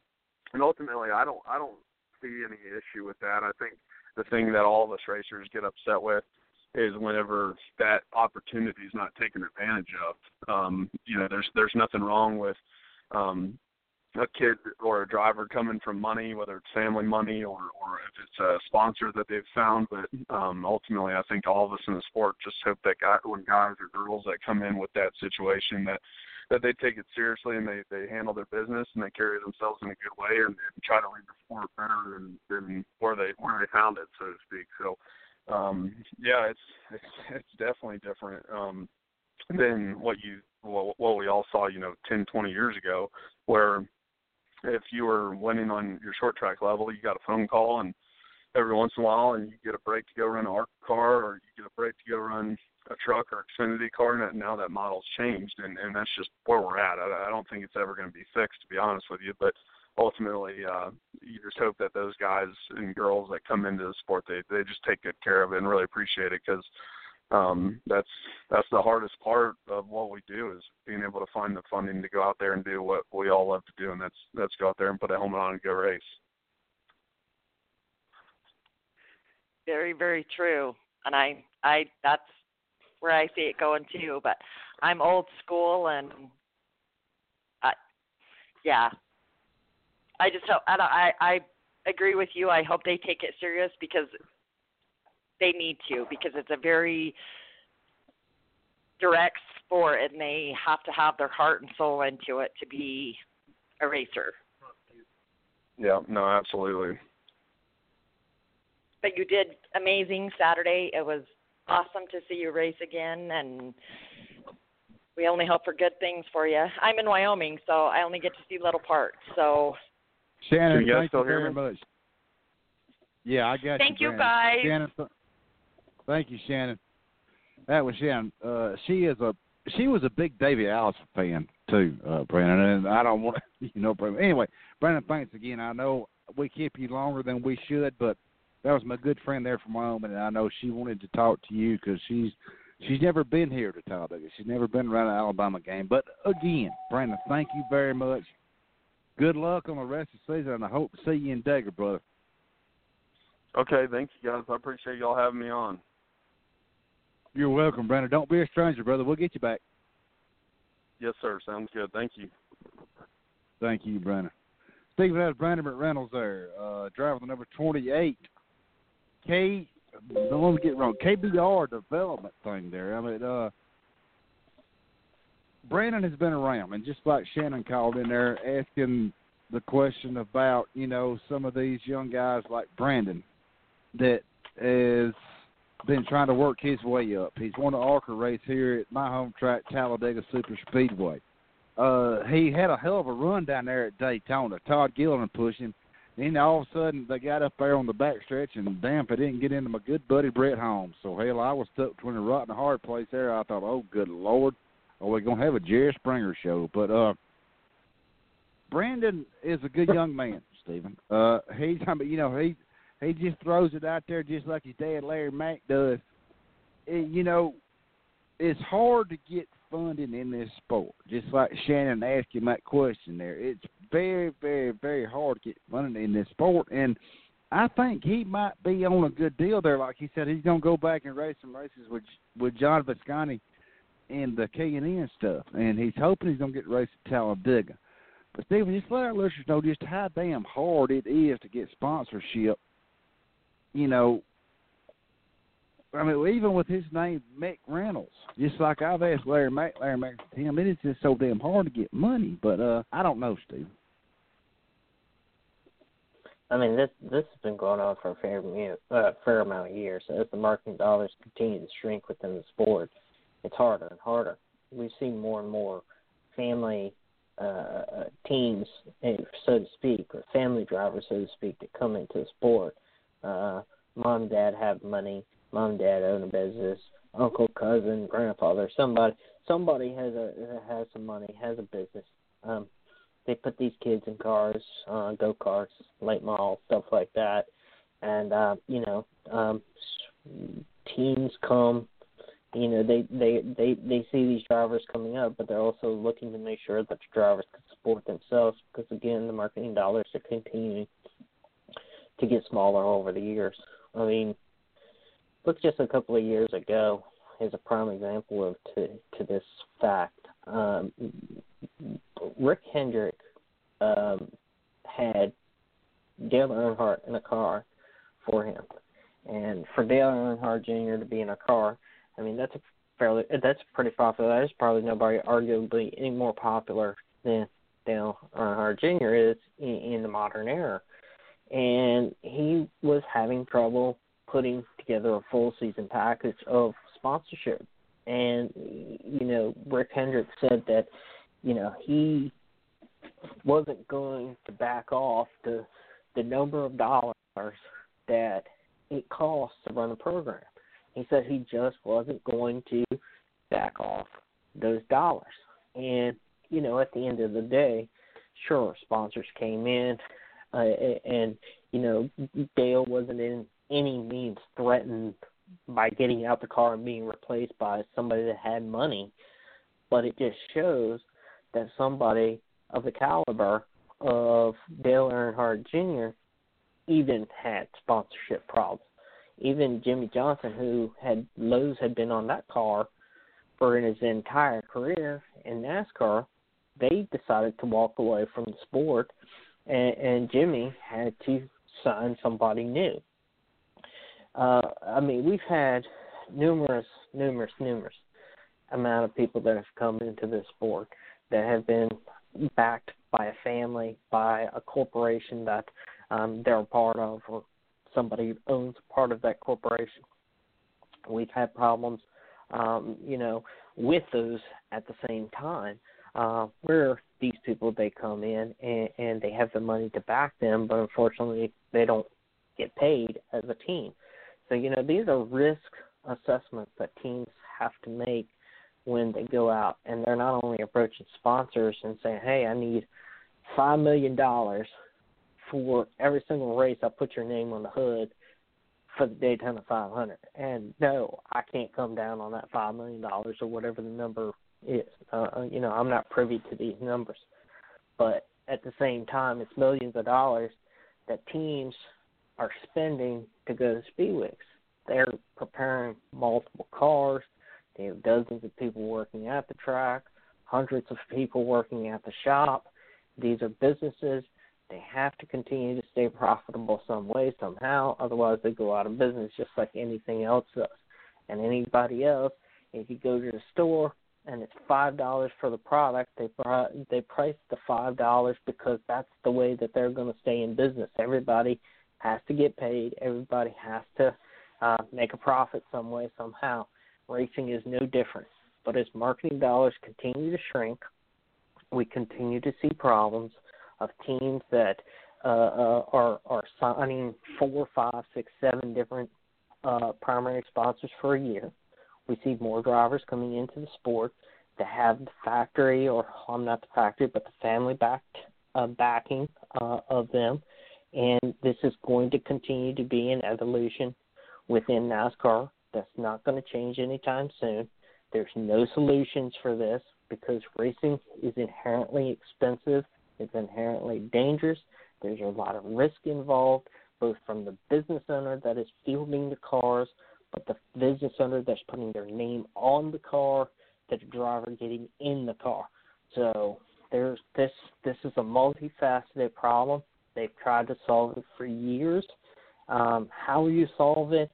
and ultimately, I don't I don't see any issue with that. I think the thing that all of us racers get upset with is whenever that opportunity is not taken advantage of. Um, you know, there's there's nothing wrong with um, a kid or a driver coming from money, whether it's family money or or if it's a sponsor that they've found. But um, ultimately, I think all of us in the sport just hope that guy, when guys or girls that come in with that situation that that they take it seriously and they they handle their business and they carry themselves in a good way and, and try to leave the sport better than than where they where they found it, so to speak. So um yeah it's it's it's definitely different um than what you what, what we all saw you know ten twenty years ago where if you were winning on your short track level you got a phone call and every once in a while and you get a break to go run an ARCA car or you get a break to go run a truck or Xfinity car and now that model's changed and and that's just where we're at. I, I don't think it's ever going to be fixed to be honest with you but ultimately uh you just hope that those guys and girls that come into the sport they they just take good care of it and really appreciate it because um that's that's the hardest part of what we do is being able to find the funding to go out there and do what we all love to do and that's that's go out there and put a helmet on and go race Very, very true. And I, I, that's where I see it going too. But I'm old school, and I, yeah, I just hope. I, don't- I, I agree with you. I hope they take it serious because they need to. Because it's a very direct sport and they have to have their heart and soul into it to be a racer. Yeah, no, absolutely. But you did amazing Saturday. It was awesome to see you race again and we only hope for good things for you. I'm in Wyoming, so I only get to see little parts. So Shannon, Can you thank still you hear very me? much. Yeah, I got Thank you. Thank you, Brandon. guys. Shannon, th- thank you, Shannon. That was Shannon. Uh, she is a she was a big Davey Allison fan too, uh, Brandon. And I don't want to, <laughs> you know, Brandon. Anyway, Brandon, thanks again. I know we kept you longer than we should, but that was my good friend there from Wyoming, and I know she wanted to talk to you because she's she's never been here to Talladega. She's never been around an Alabama game. But again, Brandon, thank you very much. Good luck on the rest of the season, and I hope to see you in Dega, brother. Okay, thank you guys. I appreciate y'all having me on. You're welcome, Brandon. Don't be a stranger, brother. We'll get you back. Yes, sir. Sounds good. Thank you. Thank you, Brandon. Of that, Brandon McReynolds there, uh, driver the number 28. K, don't let me get wrong, KBR development thing there. I mean, uh, Brandon has been around, and just like Shannon called in there asking the question about, you know, some of these young guys like Brandon that has been trying to work his way up. He's won an ARCA race here at my home track, Talladega Super Speedway. Uh, he had a hell of a run down there at Daytona. Todd Gilliland pushed him. Then all of a sudden they got up there on the back stretch and damn it didn't get into my good buddy Brett Holmes. So hell I was stuck between a a hard place there. I thought, Oh good Lord, are we gonna have a Jerry Springer show? But uh Brandon is a good young man, Steven. Uh he's I mean, you know, he he just throws it out there just like his dad Larry Mac does. It, you know, it's hard to get funding in this sport. Just like Shannon asked him that question there. It's very, very, very hard to get funding in this sport and I think he might be on a good deal there. Like he said, he's gonna go back and race some races with with John Visconti and the K and N stuff, and he's hoping he's gonna get race at Talladega. But Steven, just let our listeners know just how damn hard it is to get sponsorship. You know, I mean, even with his name, Mick Reynolds, just like I've asked Larry Mac, Larry Mac, him, it is just so damn hard to get money. But uh I don't know, Steve. I mean, this this has been going on for a fair uh, fair amount of years. As the marketing dollars continue to shrink within the sport, it's harder and harder. We've seen more and more family uh, uh, teams, eh, so to speak, or family drivers, so to speak, that come into the sport. Uh, mom, and dad have money. Mom, and dad own a business. Uncle, cousin, grandfather, somebody, somebody has a has some money, has a business. Um, they put these kids in cars, uh, go karts, late model, stuff like that, and uh, you know, um, teams come. You know, they they they they see these drivers coming up, but they're also looking to make sure that the drivers can support themselves because again, the marketing dollars are continuing to get smaller over the years. I mean, look just a couple of years ago is a prime example of to to this fact. Um, Rick Hendrick um, had Dale Earnhardt in a car for him, and for Dale Earnhardt Jr. to be in a car, I mean that's a fairly that's pretty popular. There's probably nobody arguably any more popular than Dale Earnhardt Jr. is in, in the modern era, and he was having trouble putting together a full season package of sponsorship. And you know, Rick Hendrick said that you know he wasn't going to back off the the number of dollars that it costs to run a program. He said he just wasn't going to back off those dollars. And you know, at the end of the day, sure, sponsors came in, uh, and you know, Dale wasn't in any means threatened by getting out the car and being replaced by somebody that had money, but it just shows that somebody of the caliber of Dale Earnhardt Jr. even had sponsorship problems. Even Jimmie Johnson, who had Lowe's had been on that car for his entire career in NASCAR, they decided to walk away from the sport, and, and Jimmie had to sign somebody new. Uh, I mean, we've had numerous, numerous, numerous amount of people that have come into this sport that have been backed by a family, by a corporation that um, they're a part of, or somebody owns part of that corporation. We've had problems, um, you know, with those at the same time, uh, where these people they come in and, and they have the money to back them, but unfortunately they don't get paid as a team. So you know these are risk assessments that teams have to make when they go out, and they're not only approaching sponsors and saying, "Hey, I need five million dollars for every single race I put your name on the hood for the Daytona 500." And no, I can't come down on that five million dollars or whatever the number is. Uh, you know, I'm not privy to these numbers, but at the same time, it's millions of dollars that teams are spending to go to Speedweeks. They're preparing multiple cars. They have dozens of people working at the track, hundreds of people working at the shop. These are businesses. They have to continue to stay profitable some way, somehow. Otherwise, they go out of business just like anything else does. And anybody else, if you go to the store and it's five dollars for the product, they they price the five dollars because that's the way that they're going to stay in business. Everybody has to get paid. Everybody has to uh, make a profit some way, somehow. Racing is no different. But as marketing dollars continue to shrink, we continue to see problems of teams that uh, uh, are are signing four, five, six, seven different uh, primary sponsors for a year. We see more drivers coming into the sport that have the factory, or I'm not the factory, but the family backed uh, backing uh, of them and this is going to continue to be an evolution within NASCAR. That's not going to change anytime soon. There's no solutions for this because racing is inherently expensive, it's inherently dangerous. There's a lot of risk involved, both from the business owner that is fielding the cars, but the business owner that's putting their name on the car, the driver getting in the car. So there's this this is a multifaceted problem They've tried to solve it for years. Um, how you solve it,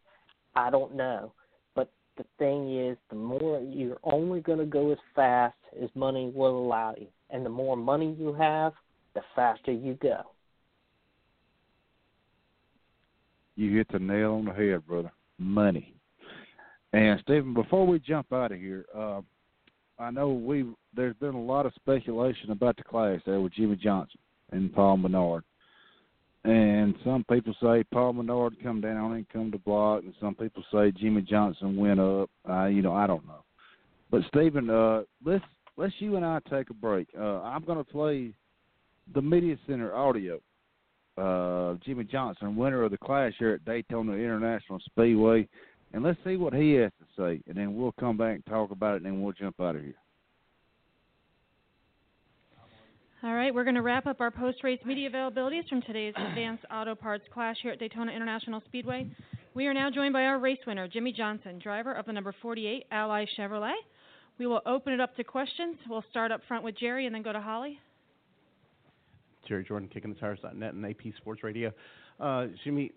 I don't know. But the thing is, the more you're only going to go as fast as money will allow you, and the more money you have, the faster you go. You hit the nail on the head, brother. Money. And Steven, before we jump out of here, uh, I know we there's been a lot of speculation about the Clash there with Jimmie Johnson and Paul Menard. And some people say Paul Menard come down and come to block, and some people say Jimmie Johnson went up. Uh, you know, I don't know. But Steven, uh, let's let's you and I take a break. Uh, I'm going to play the media center audio. Uh, Jimmie Johnson, winner of the Clash here at Daytona International Speedway, and let's see what he has to say, and then we'll come back and talk about it, and then we'll jump out of here. All right, we're going to wrap up our post race media availabilities from today's <clears throat> Advanced Auto Parts Clash here at Daytona International Speedway. We are now joined by our race winner, Jimmie Johnson, driver of the number 48 Ally Chevrolet. We will open it up to questions. We'll start up front with Jerry and then go to Holly. Jerry Jordan, KickingTheTires.net and AP Sports Radio. Uh, Jimmie,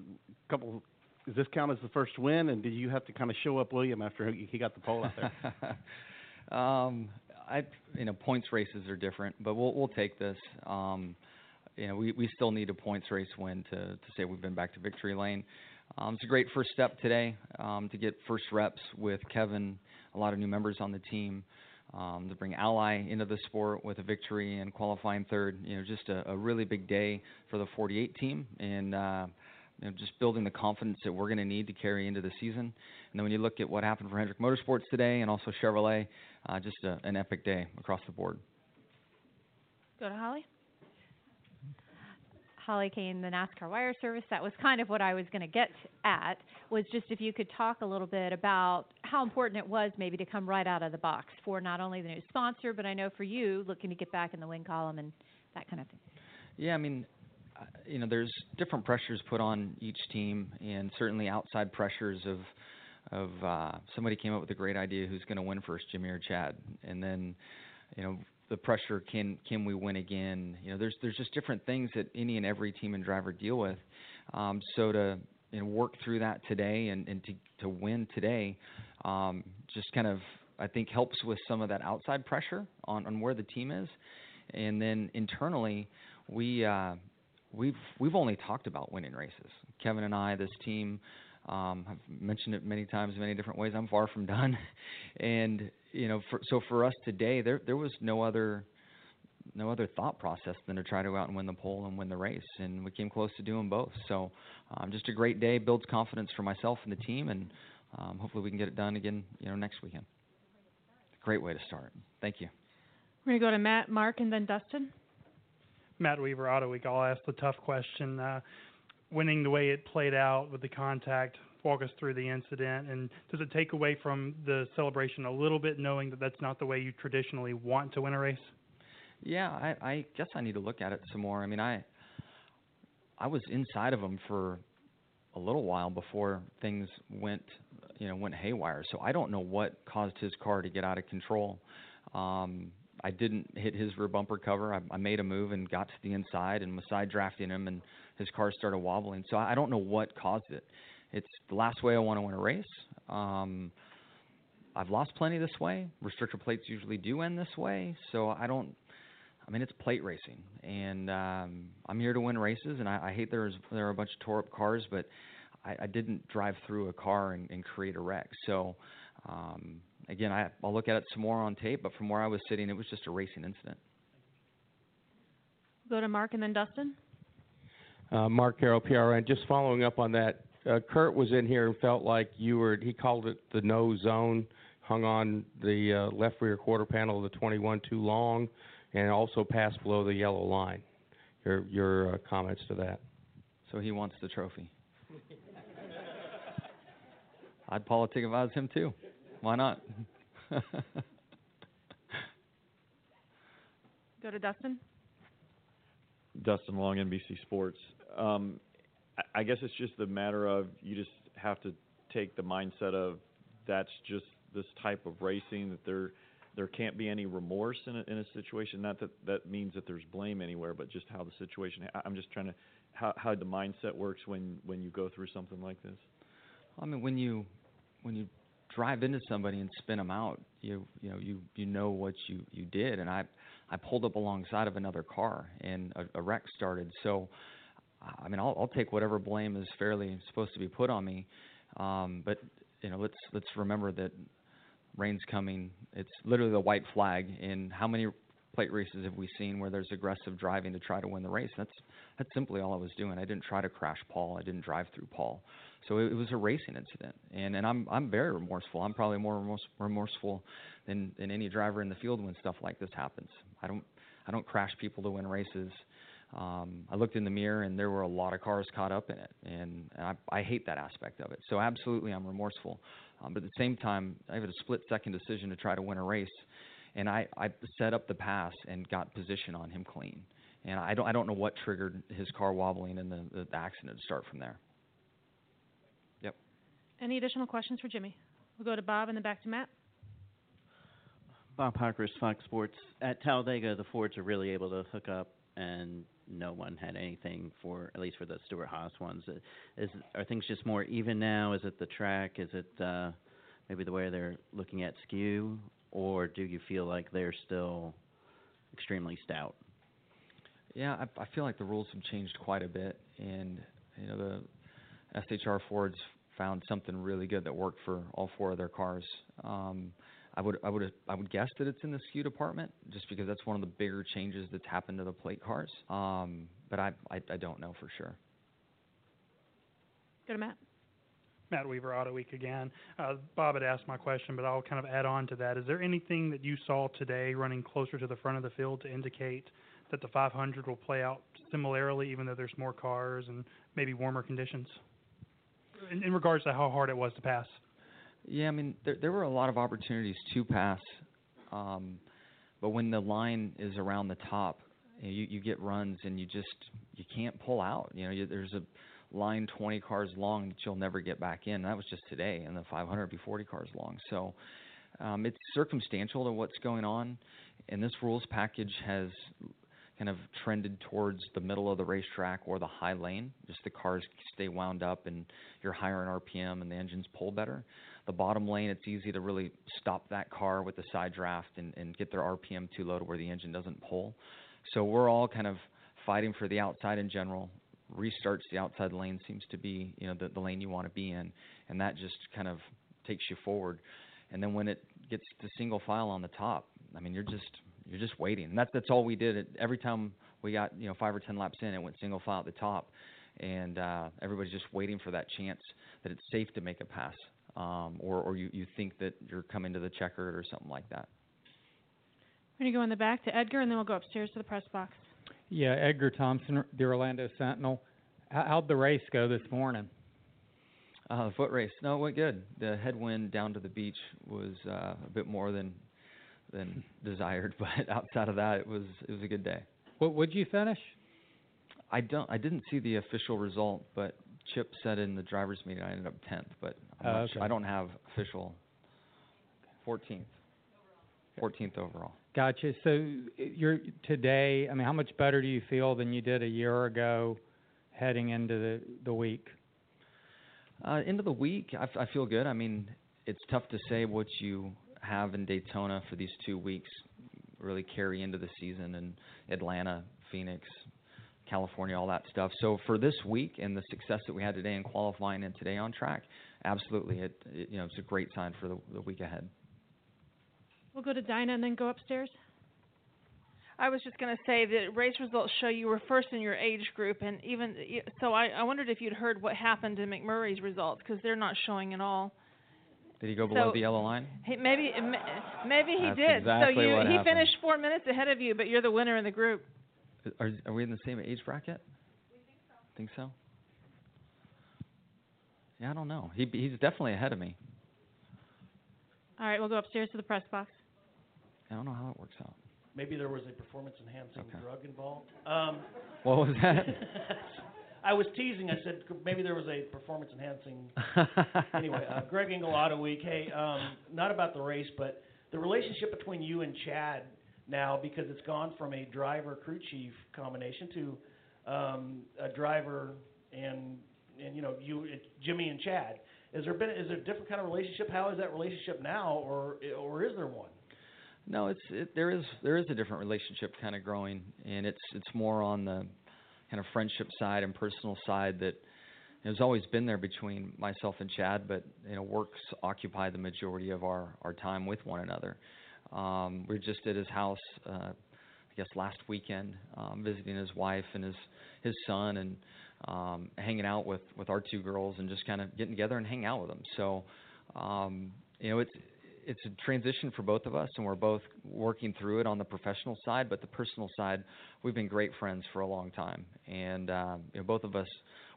couple. Does this count as the first win? And did you have to kind of show up William after he got the pole out there? <laughs> um, I you know points races are different, but we'll we'll take this. Um, you know, we we still need a points race win to to say we've been back to victory lane. Um, it's a great first step today um, to get first reps with Kevin, a lot of new members on the team, um, to bring Ally into the sport with a victory and qualifying third. You know, just a, a really big day for the 48 team, and uh, you know, just building the confidence that we're going to need to carry into the season. And then when you look at what happened for Hendrick Motorsports today and also Chevrolet, uh, just a, an epic day across the board. Go to Holly. Holly Cain, the NASCAR Wire Service. That was kind of what I was going to get at. Was just if you could talk a little bit about how important it was maybe to come right out of the box for not only the new sponsor, but I know for you looking to get back in the win column and that kind of thing. Yeah, I mean, uh, you know, there's different pressures put on each team, and certainly outside pressures of of uh, somebody came up with a great idea who's going to win first, Jimmie or Chad, and then you know the pressure can can we win again? You know, there's there's just different things that any and every team and driver deal with. Um, so to you know, work through that today and, and to to win today, um, just kind of I think helps with some of that outside pressure on, on where the team is. And then internally, we uh, we've we've only talked about winning races. Kevin and I, this team, um, I've mentioned it many times, many different ways. I'm far from done, <laughs> and you know, for, so for us today, there there was no other no other thought process than to try to go out and win the pole and win the race, and we came close to doing both. So, um, just a great day, builds confidence for myself and the team, and um, hopefully we can get it done again, you know, next weekend. Great way to start. Thank you. We're going to go to Matt, Mark, and then Dustin. Matt Weaver, Auto Week. I'll ask the tough question. Uh, winning the way it played out with the contact, walk us through the incident, and does it take away from the celebration a little bit, knowing that that's not the way you traditionally want to win a race? Yeah, I, I guess I need to look at it some more. I mean, I I was inside of him for a little while before things went, you know, went haywire. So I don't know what caused his car to get out of control. Um, I didn't hit his rear bumper cover. I, I made a move and got to the inside and was side drafting him, and his car started wobbling. So I don't know what caused it. It's the last way I want to win a race. Um, I've lost plenty this way. Restrictor plates usually do end this way, so I don't. I mean, it's plate racing, and um, I'm here to win races. And I, I hate there's there are a bunch of tore up cars, but I, I didn't drive through a car and, and create a wreck. So um, again, I, I'll look at it some more on tape, but from where I was sitting, it was just a racing incident. Go to Mark and then Dustin. Uh, Mark Carroll, PRN. Just following up on that, uh, Kurt was in here and felt like you were. He called it the no zone. Hung on the uh, left rear quarter panel of the 21 too long, and also passed below the yellow line. Your your uh, comments to that? So he wants the trophy. <laughs> I'd politic if I was him too. Why not? <laughs> Go to Dustin. Dustin Long, NBC Sports. Um, I, guess it's just a matter of you just have to take the mindset of that's just this type of racing that there there can't be any remorse in a, in a situation. Not that that means that there's blame anywhere, but just how the situation. I'm just trying to how how the mindset works when when you go through something like this. I mean, when you when you drive into somebody and spin them out, you you know you you know what you you did. And I I pulled up alongside of another car and a, a wreck started. So I mean I'll I'll take whatever blame is fairly supposed to be put on me. Um, but you know let's let's remember that rain's coming. It's literally the white flag. And how many plate races have we seen where there's aggressive driving to try to win the race? That's that's simply all I was doing. I didn't try to crash Paul. I didn't drive through Paul. So it, it was a racing incident, and and I'm I'm very remorseful. I'm probably more remorse, remorseful than than any driver in the field when stuff like this happens. I don't I don't crash people to win races. Um, I looked in the mirror and there were a lot of cars caught up in it, and, and I, I hate that aspect of it. So absolutely, I'm remorseful. Um, but at the same time, I had a split-second decision to try to win a race, and I, I set up the pass and got position on him clean. And I don't I don't know what triggered his car wobbling and the, the, the accident to start from there. Yep. Any additional questions for Jimmie? We'll go to Bob and then back to Matt. Bob Pockrass, Fox Sports. At Talladega, the Fords are really able to hook up, and no one had anything for at least for the Stewart Haas ones. Is are things just more even now? Is it the track? Is it uh, maybe the way they're looking at skew, or do you feel like they're still extremely stout? Yeah, I, I feel like the rules have changed quite a bit, and you know the SHR Fords found something really good that worked for all four of their cars. Um, I would I would I would guess that it's in the skew department, just because that's one of the bigger changes that's happened to the plate cars. Um, but I, I I don't know for sure. Go to Matt. Matt Weaver, Auto Week again. Uh, Bob had asked my question, but I'll kind of add on to that. Is there anything that you saw today running closer to the front of the field to indicate that the 500 will play out similarly, even though there's more cars and maybe warmer conditions? in, in regards to how hard it was to pass? Yeah, I mean there there were a lot of opportunities to pass, um, but when the line is around the top, you you get runs and you just you can't pull out. You know, you, there's a line 20 cars long that you'll never get back in. That was just today, and the 500 be 40 cars long. So um, it's circumstantial to what's going on, and this rules package has kind of trended towards the middle of the racetrack or the high lane. Just the cars stay wound up and you're higher in RPM and the engines pull better. The bottom lane, it's easy to really stop that car with the side draft and, and get their RPM too low to where the engine doesn't pull. So we're all kind of fighting for the outside in general. Restarts the outside lane seems to be you know the, the lane you want to be in, and that just kind of takes you forward. And then when it gets to single file on the top, I mean you're just you're just waiting. And that's that's all we did. Every time we got you know five or ten laps in, it went single file at the top, and uh, everybody's just waiting for that chance that it's safe to make a pass, um, or or you you think that you're coming to the checker or something like that. We're going to go in the back to Edgar, and then we'll go upstairs to the press box. Yeah, Edgar Thompson, the Orlando Sentinel. How, how'd the race go this morning? Uh, the foot race, no, it went good. The headwind down to the beach was uh, a bit more than than <laughs> desired, but <laughs> outside of that, it was it was a good day. What would you finish? I don't. I didn't see the official result, but Chip said in the drivers' meeting I ended up tenth, but I'm Oh, okay. sure. I don't have official. Fourteenth. Fourteenth overall. Gotcha. So you're today. I mean, how much better do you feel than you did a year ago, heading into the the week? Uh, end of the week, I, f- I feel good. I mean, it's tough to say what you have in Daytona for these two weeks really carry into the season in Atlanta, Phoenix, California, all that stuff. So for this week and the success that we had today in qualifying and today on track, absolutely, it, it you know it's a great sign for the, the week ahead. We'll go to Dinah and then go upstairs. I was just going to say that race results show you were first in your age group, and even so, I, I wondered if you'd heard what happened in McMurray's results because they're not showing at all. Did he go below So- the yellow line? He, maybe maybe he That's did. exactly so you, what he happened. finished four minutes ahead of you, but you're the winner in the group. Are are we in the same age bracket? Think so. Yeah, I don't know. He he's definitely ahead of me. All right, we'll go upstairs to the press box. I don't know how it works out. Maybe there was a performance enhancing Okay. drug involved. Um, <laughs> What was that? <laughs> I was teasing. I said maybe there was a performance enhancing. <laughs> anyway, uh, Greg Engle Auto Week. Hey, um, not about the race, but the relationship between you and Chad now because it's gone from a driver crew chief combination to um, a driver and and you know you it, Jimmie and Chad. Is there been is there a different kind of relationship? How is that relationship now, or or is there one? No, it's it, there is there is a different relationship kind of growing, and it's it's more on the kind of friendship side and personal side that has always been there between myself and Chad, but you know works occupy the majority of our our time with one another. Um, we were just at his house, uh, I guess last weekend, um, visiting his wife and his his son, and um, hanging out with with our two girls, and just kind of getting together and hang out with them. So, um, you know, it's it's a transition for both of us, and we're both working through it on the professional side. But the personal side, we've been great friends for a long time, and um, you know, both of us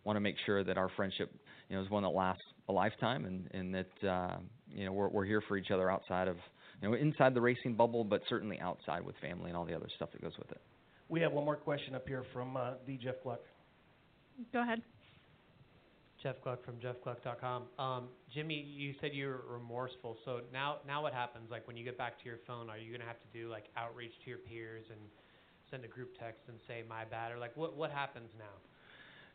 want to make sure that our friendship, you know, is one that lasts a lifetime, and and that uh, you know we're we're here for each other outside of you know inside the racing bubble, but certainly outside with family and all the other stuff that goes with it. We have one more question up here from uh, the Jeff Gluck. Go ahead. Jeff Gluck from jeffgluck.com. Um, Jimmie, you said you were remorseful. So now, now what happens? Like when you get back to your phone, are you going to have to do like outreach to your peers and send a group text and say my bad, or like what what happens now?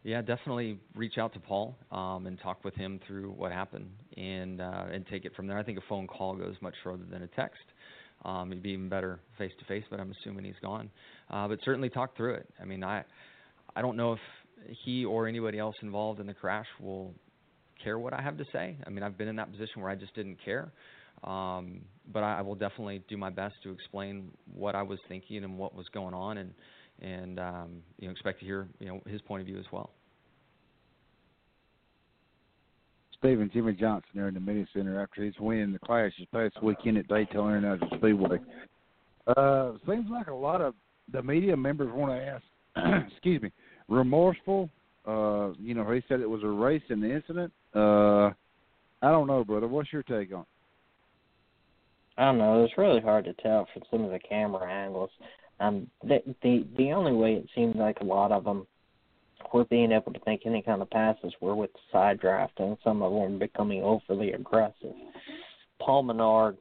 Yeah, definitely reach out to Paul um, and talk with him through what happened, and uh, and take it from there. I think a phone call goes much further than a text. Um, it'd be even better face to face, but I'm assuming he's gone. Uh, but certainly talk through it. I mean, I I don't know if he or anybody else involved in the crash will care what I have to say. I mean, I've been in that position where I just didn't care. Um, but I, I will definitely do my best to explain what I was thinking and what was going on, and and um, you know expect to hear you know his point of view as well. Steven Jimmie Johnson there in the Mini Center after his win in the clash this past weekend at Daytona International Speedway. Uh, seems like a lot of the media members want to ask, <clears throat> excuse me, remorseful. Uh, you know, he said it was a race in the incident. Uh, I don't know, brother. What's your take on? it? I don't know. It's really hard to tell from some of the camera angles. Um, the the the only way it seemed like a lot of them were being able to make any kind of passes were with the side draft, and some of them becoming overly aggressive. Paul Menard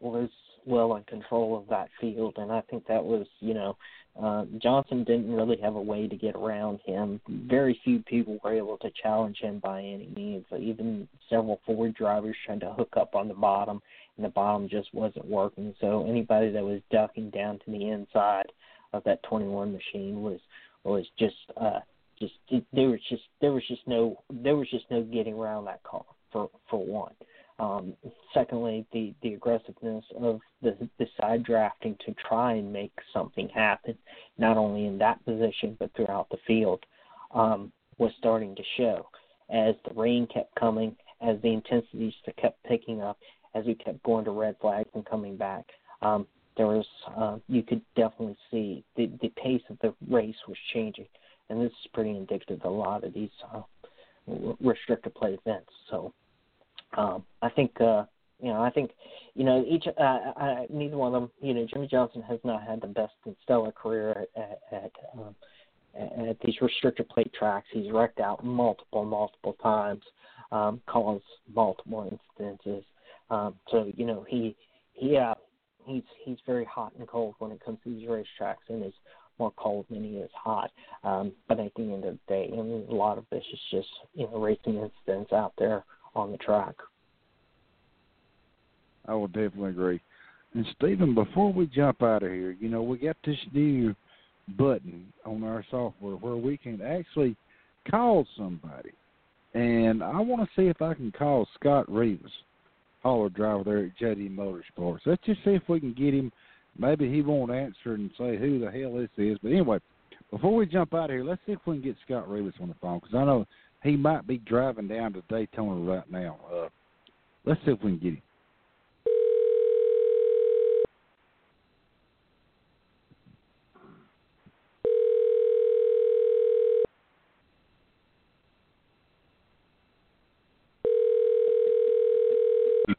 was well in control of that field, and I think that was, you know, uh, Johnson didn't really have a way to get around him. Very few people were able to challenge him by any means. Even several Ford drivers tried to hook up on the bottom, and the bottom just wasn't working. So anybody that was ducking down to the inside of that 21 machine was was just uh just there was just there was just no there was just no getting around that car for for one. Um, secondly, the, the aggressiveness of the, the side drafting to try and make something happen, not only in that position but throughout the field, um, was starting to show. As the rain kept coming, as the intensities kept picking up, as we kept going to red flags and coming back, um, there was uh, you could definitely see the the pace of the race was changing, and this is pretty indicative of a lot of these uh, restrictor plate events. So um, I think uh, you know I think you know each uh, I, neither one of them you know Jimmie Johnson has not had the best and stellar career at at, at, um, at these restrictor plate tracks. He's wrecked out multiple multiple times, um, caused multiple instances. Um, so you know he he uh, he's he's very hot and cold when it comes to these racetracks and is more cold than he is hot. Um, but at the end of the day, I mean, a lot of this is just you know racing incidents out there on the track. I will definitely agree. And Steven, before we jump out of here, you know, we got this new button on our software where we can actually call somebody. And I want to see if I can call Scott Rivas, hauler driver there at JD Motorsports. Let's just see if we can get him. Maybe he won't answer and say who the hell this is. But anyway, before we jump out of here, let's see if we can get Scott Rivas on the phone because I know he might be driving down to Daytona right now. Uh, let's see if we can get him.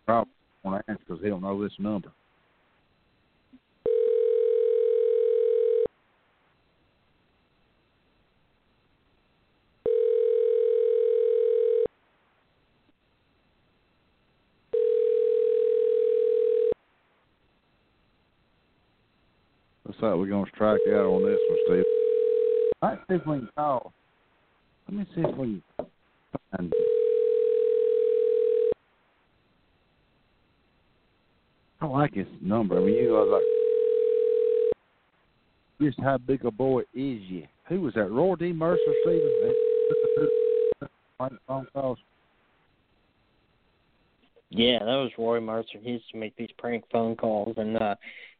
Probably won't answer because he don't know this number. Looks like we're gonna strike out on this one, Steve. Let's see if we can call. Let me see if we can find. I like his number. I mean, you know, like just how big a boy is you? Who was that? Roy D. Mercer, Steven. Phone calls. Yeah, that was Roy Mercer. He used to make these prank phone calls, and uh,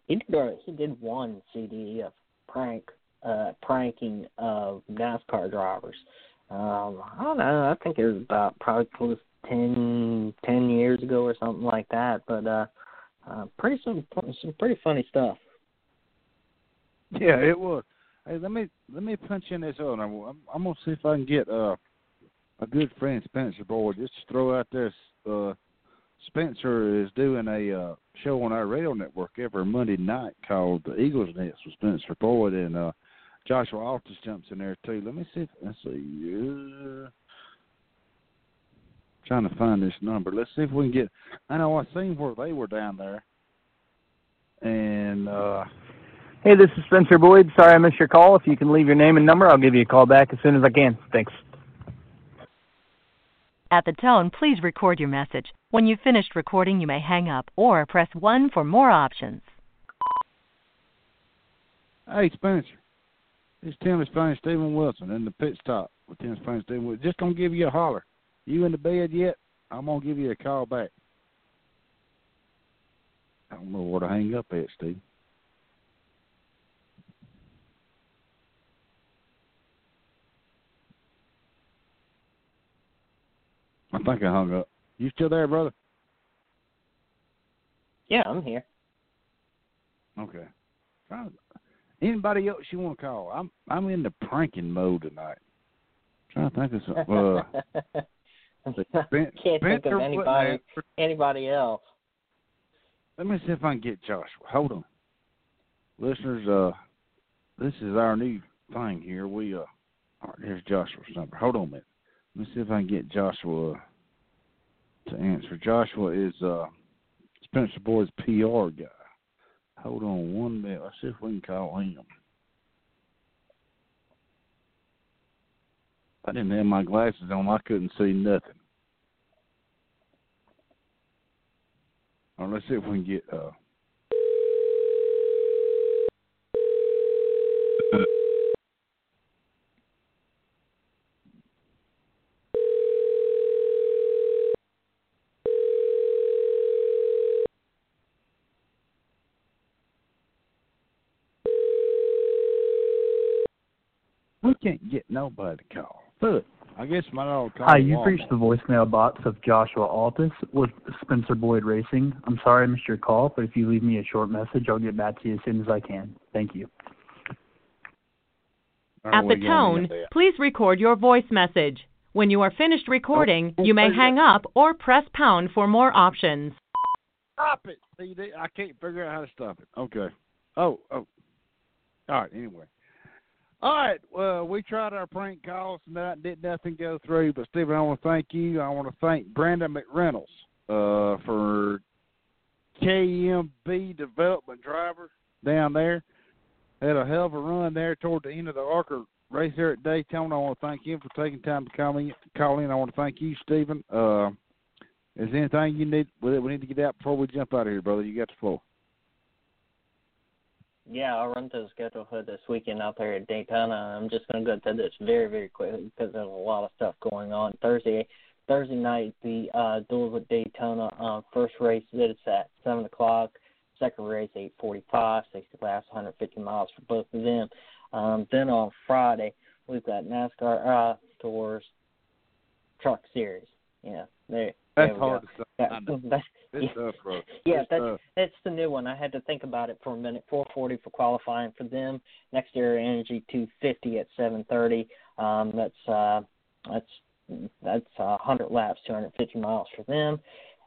he did uh, he did one CD of prank uh, pranking of NASCAR drivers. Um, I don't know. I think it was about probably close to ten ten years ago or something like that. But uh, uh, pretty some some pretty funny stuff. Yeah, it was. Hey, let me let me punch in this other. I'm, I'm gonna see if I can get uh, a good friend Spencer Boyd just to throw out this. Uh, Spencer is doing a uh, show on our radio network every Monday night called The Eagles Nest with Spencer Boyd and uh, Joshua Altus jumps in there too. Let me see. If, let's see. Uh, trying to find this number. Let's see if we can get. I know I seen where they were down there, and uh Hey, this is Spencer Boyd. Sorry I missed your call. If you can leave your name and number, I'll give you a call back as soon as I can. Thanks. At the tone, please record your message. When you've finished recording, you may hang up or press 1 for more options. Hey, Spencer. It's Tim Disspain, Steven Wilson in the pit stop with Tim Disspain, Steven Wilson. Just gonna give you a holler. You in the bed yet? I'm gonna give you a call back. I don't know where to hang up at, Steve. I think I hung up. You still there, brother? Yeah, I'm here. Okay. Anybody else you want to call? I'm I'm in the pranking mode tonight. trying to think of some. Uh, <laughs> Can't think of anybody anybody else. Let me see if I can get Joshua. Hold on, listeners. Uh, this is our new thing here. We uh, all right, here's Joshua's number. Hold on a minute. Let me see if I can get Joshua to answer. Joshua is uh Spencer Boyd's PR guy. Hold on one minute. Let's see if we can call him. I didn't have my glasses on. I couldn't see nothing. Let's see if we can get uh We can't get nobody to call. But I guess my dog called Hi, you've reached the voicemail box of Joshua Altus with Spencer Boyd Racing. I'm sorry I missed your call, but if you leave me a short message, I'll get back to you as soon as I can. Thank you. At the tone, please record your voice message. When you are finished oh, recording, oh, you may hang up or press pound for more options. Stop it. See, they- I can't figure out how to stop it. Okay. Oh, oh. All right. Anyway. All right. Well, we tried our prank calls and that did nothing go through. But Steven, I want to thank you. I want to thank Brandon McReynolds uh, for KMB development driver down there. Had a hell of a run there toward the end of the ARCA race there at Daytona. I want to thank him for taking time to call me call in. I want to thank you, Steven. Uh, is there anything you need we need to get out before we jump out of here, brother? You got the floor. Yeah, I'll run through the schedule for this weekend out there at Daytona. I'm just going to go through this very, very quickly because there's a lot of stuff going on. Thursday, Thursday night, the uh, duels at Daytona. Uh, first race is at seven o'clock. Second race eight forty-five. Sixty laps, 150 miles for both of them. Um, then on Friday, we've got NASCAR uh, Tours Truck Series. Yeah, there. That's hard go. to say. That- I know. <laughs> that- It's tough, yeah, <laughs> that's tough. that's the new one. I had to think about it for a minute. 440 for qualifying for them. NextEra, Energy 250 at 730. Um, that's uh, that's that's uh, 100 laps, 250 miles for them.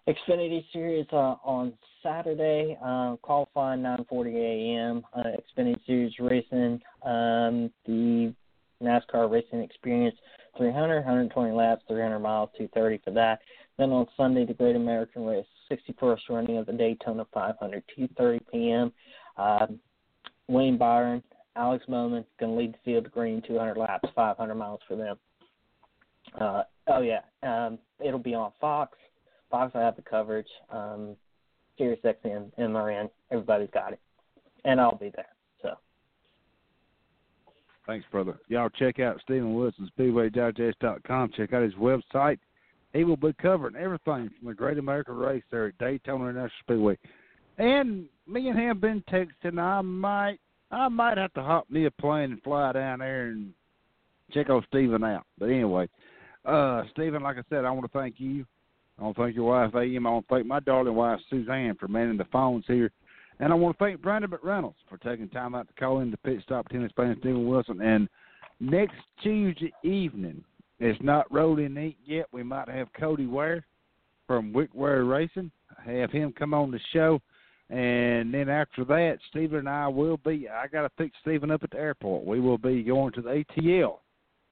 Xfinity Series uh, on Saturday, uh, qualifying 9:40 a.m. Uh, Xfinity Series racing, um, the NASCAR Racing Experience 300, 120 laps, 300 miles, 230 for that. Then on Sunday, the Great American Race, 61st running of the Daytona 500, 2:30 p.m. Um, William Byron, Alex Bowman going to lead the field to green, 200 laps, 500 miles for them. Uh, oh yeah, um, it'll be on Fox. Fox will have the coverage. Um, Sirius MRN, everybody's got it, and I'll be there. So Thanks, brother. Y'all check out Steven Wilson, SpeedwayDigest.com. Check out his website. He will be covering everything from the Great American Race there at Daytona International Speedway. And me and him been texting. I might, I might have to hop me a plane and fly down there and check on Steven out. But anyway, uh, Steven, like I said, I want to thank you. I want to thank your wife, A.M. I want to thank my darling wife, Suzanne, for manning the phones here. And I want to thank Brandon McReynolds for taking time out to call in the pit stop Tim Disspain Steven Wilson. And next Tuesday evening, it's not in ink yet. We might have Cody Ware from Rick Ware Racing. Have him come on the show. And then after that, Steven and I will be, I got to pick Steven up at the airport. We will be going to the ATL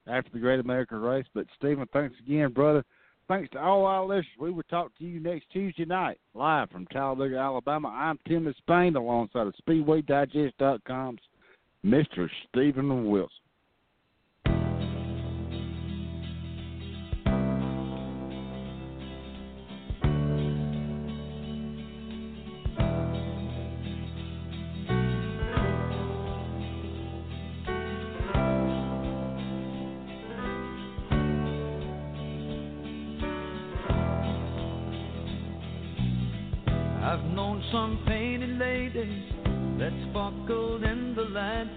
after the Great American Race. But Steven, thanks again, brother. Thanks to all our listeners. We will talk to you next Tuesday night, live from Talladega, Alabama. I'm Tim Disspain alongside of SpeedwayDigest.com's Mr. Steven Wilson. Some painted ladies that sparkled in the light,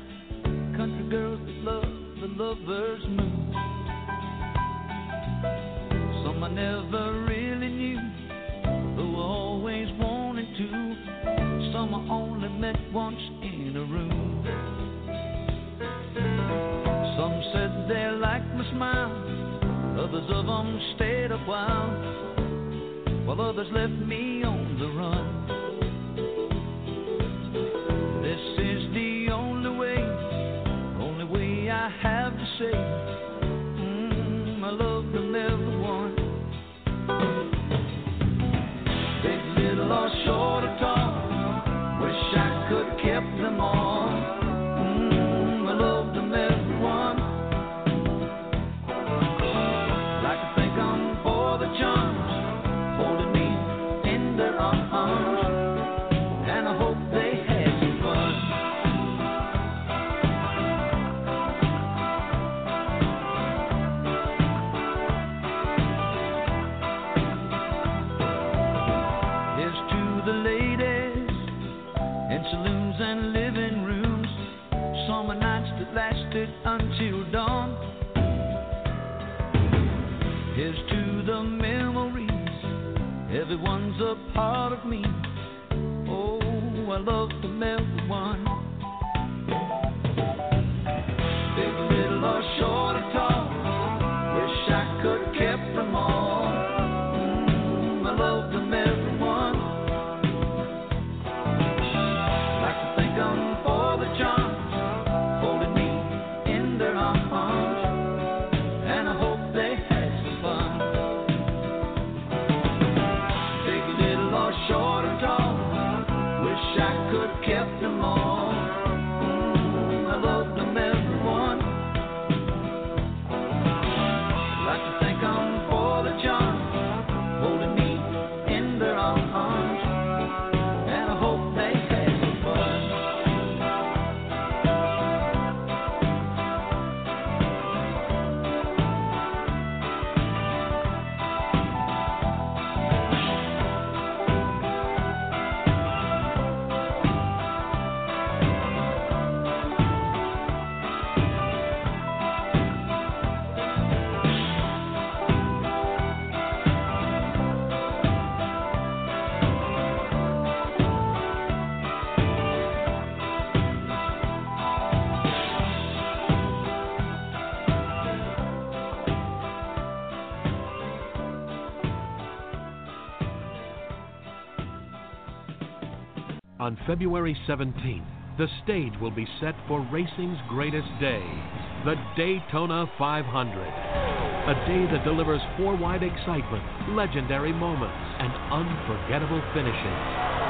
country girls that love the lover's moon. Some I never really knew, though I always wanted to. Some I only met once in a room. Some said they liked my smile, others of them stayed a while while others left me on the run. Mm, I love them everyone. That lasted until dawn. Here's to the memories, everyone's a part of me. Oh, I love them everyone. On February 17th, the stage will be set for racing's greatest day, the Daytona 500. A day that delivers four-wide excitement, legendary moments, and unforgettable finishes.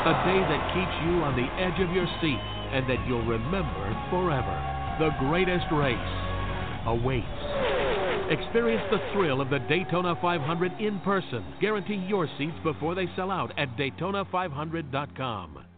A day that keeps you on the edge of your seat and that you'll remember forever. The greatest race awaits. Experience the thrill of the Daytona 500 in person. Guarantee your seats before they sell out at Daytona500.com.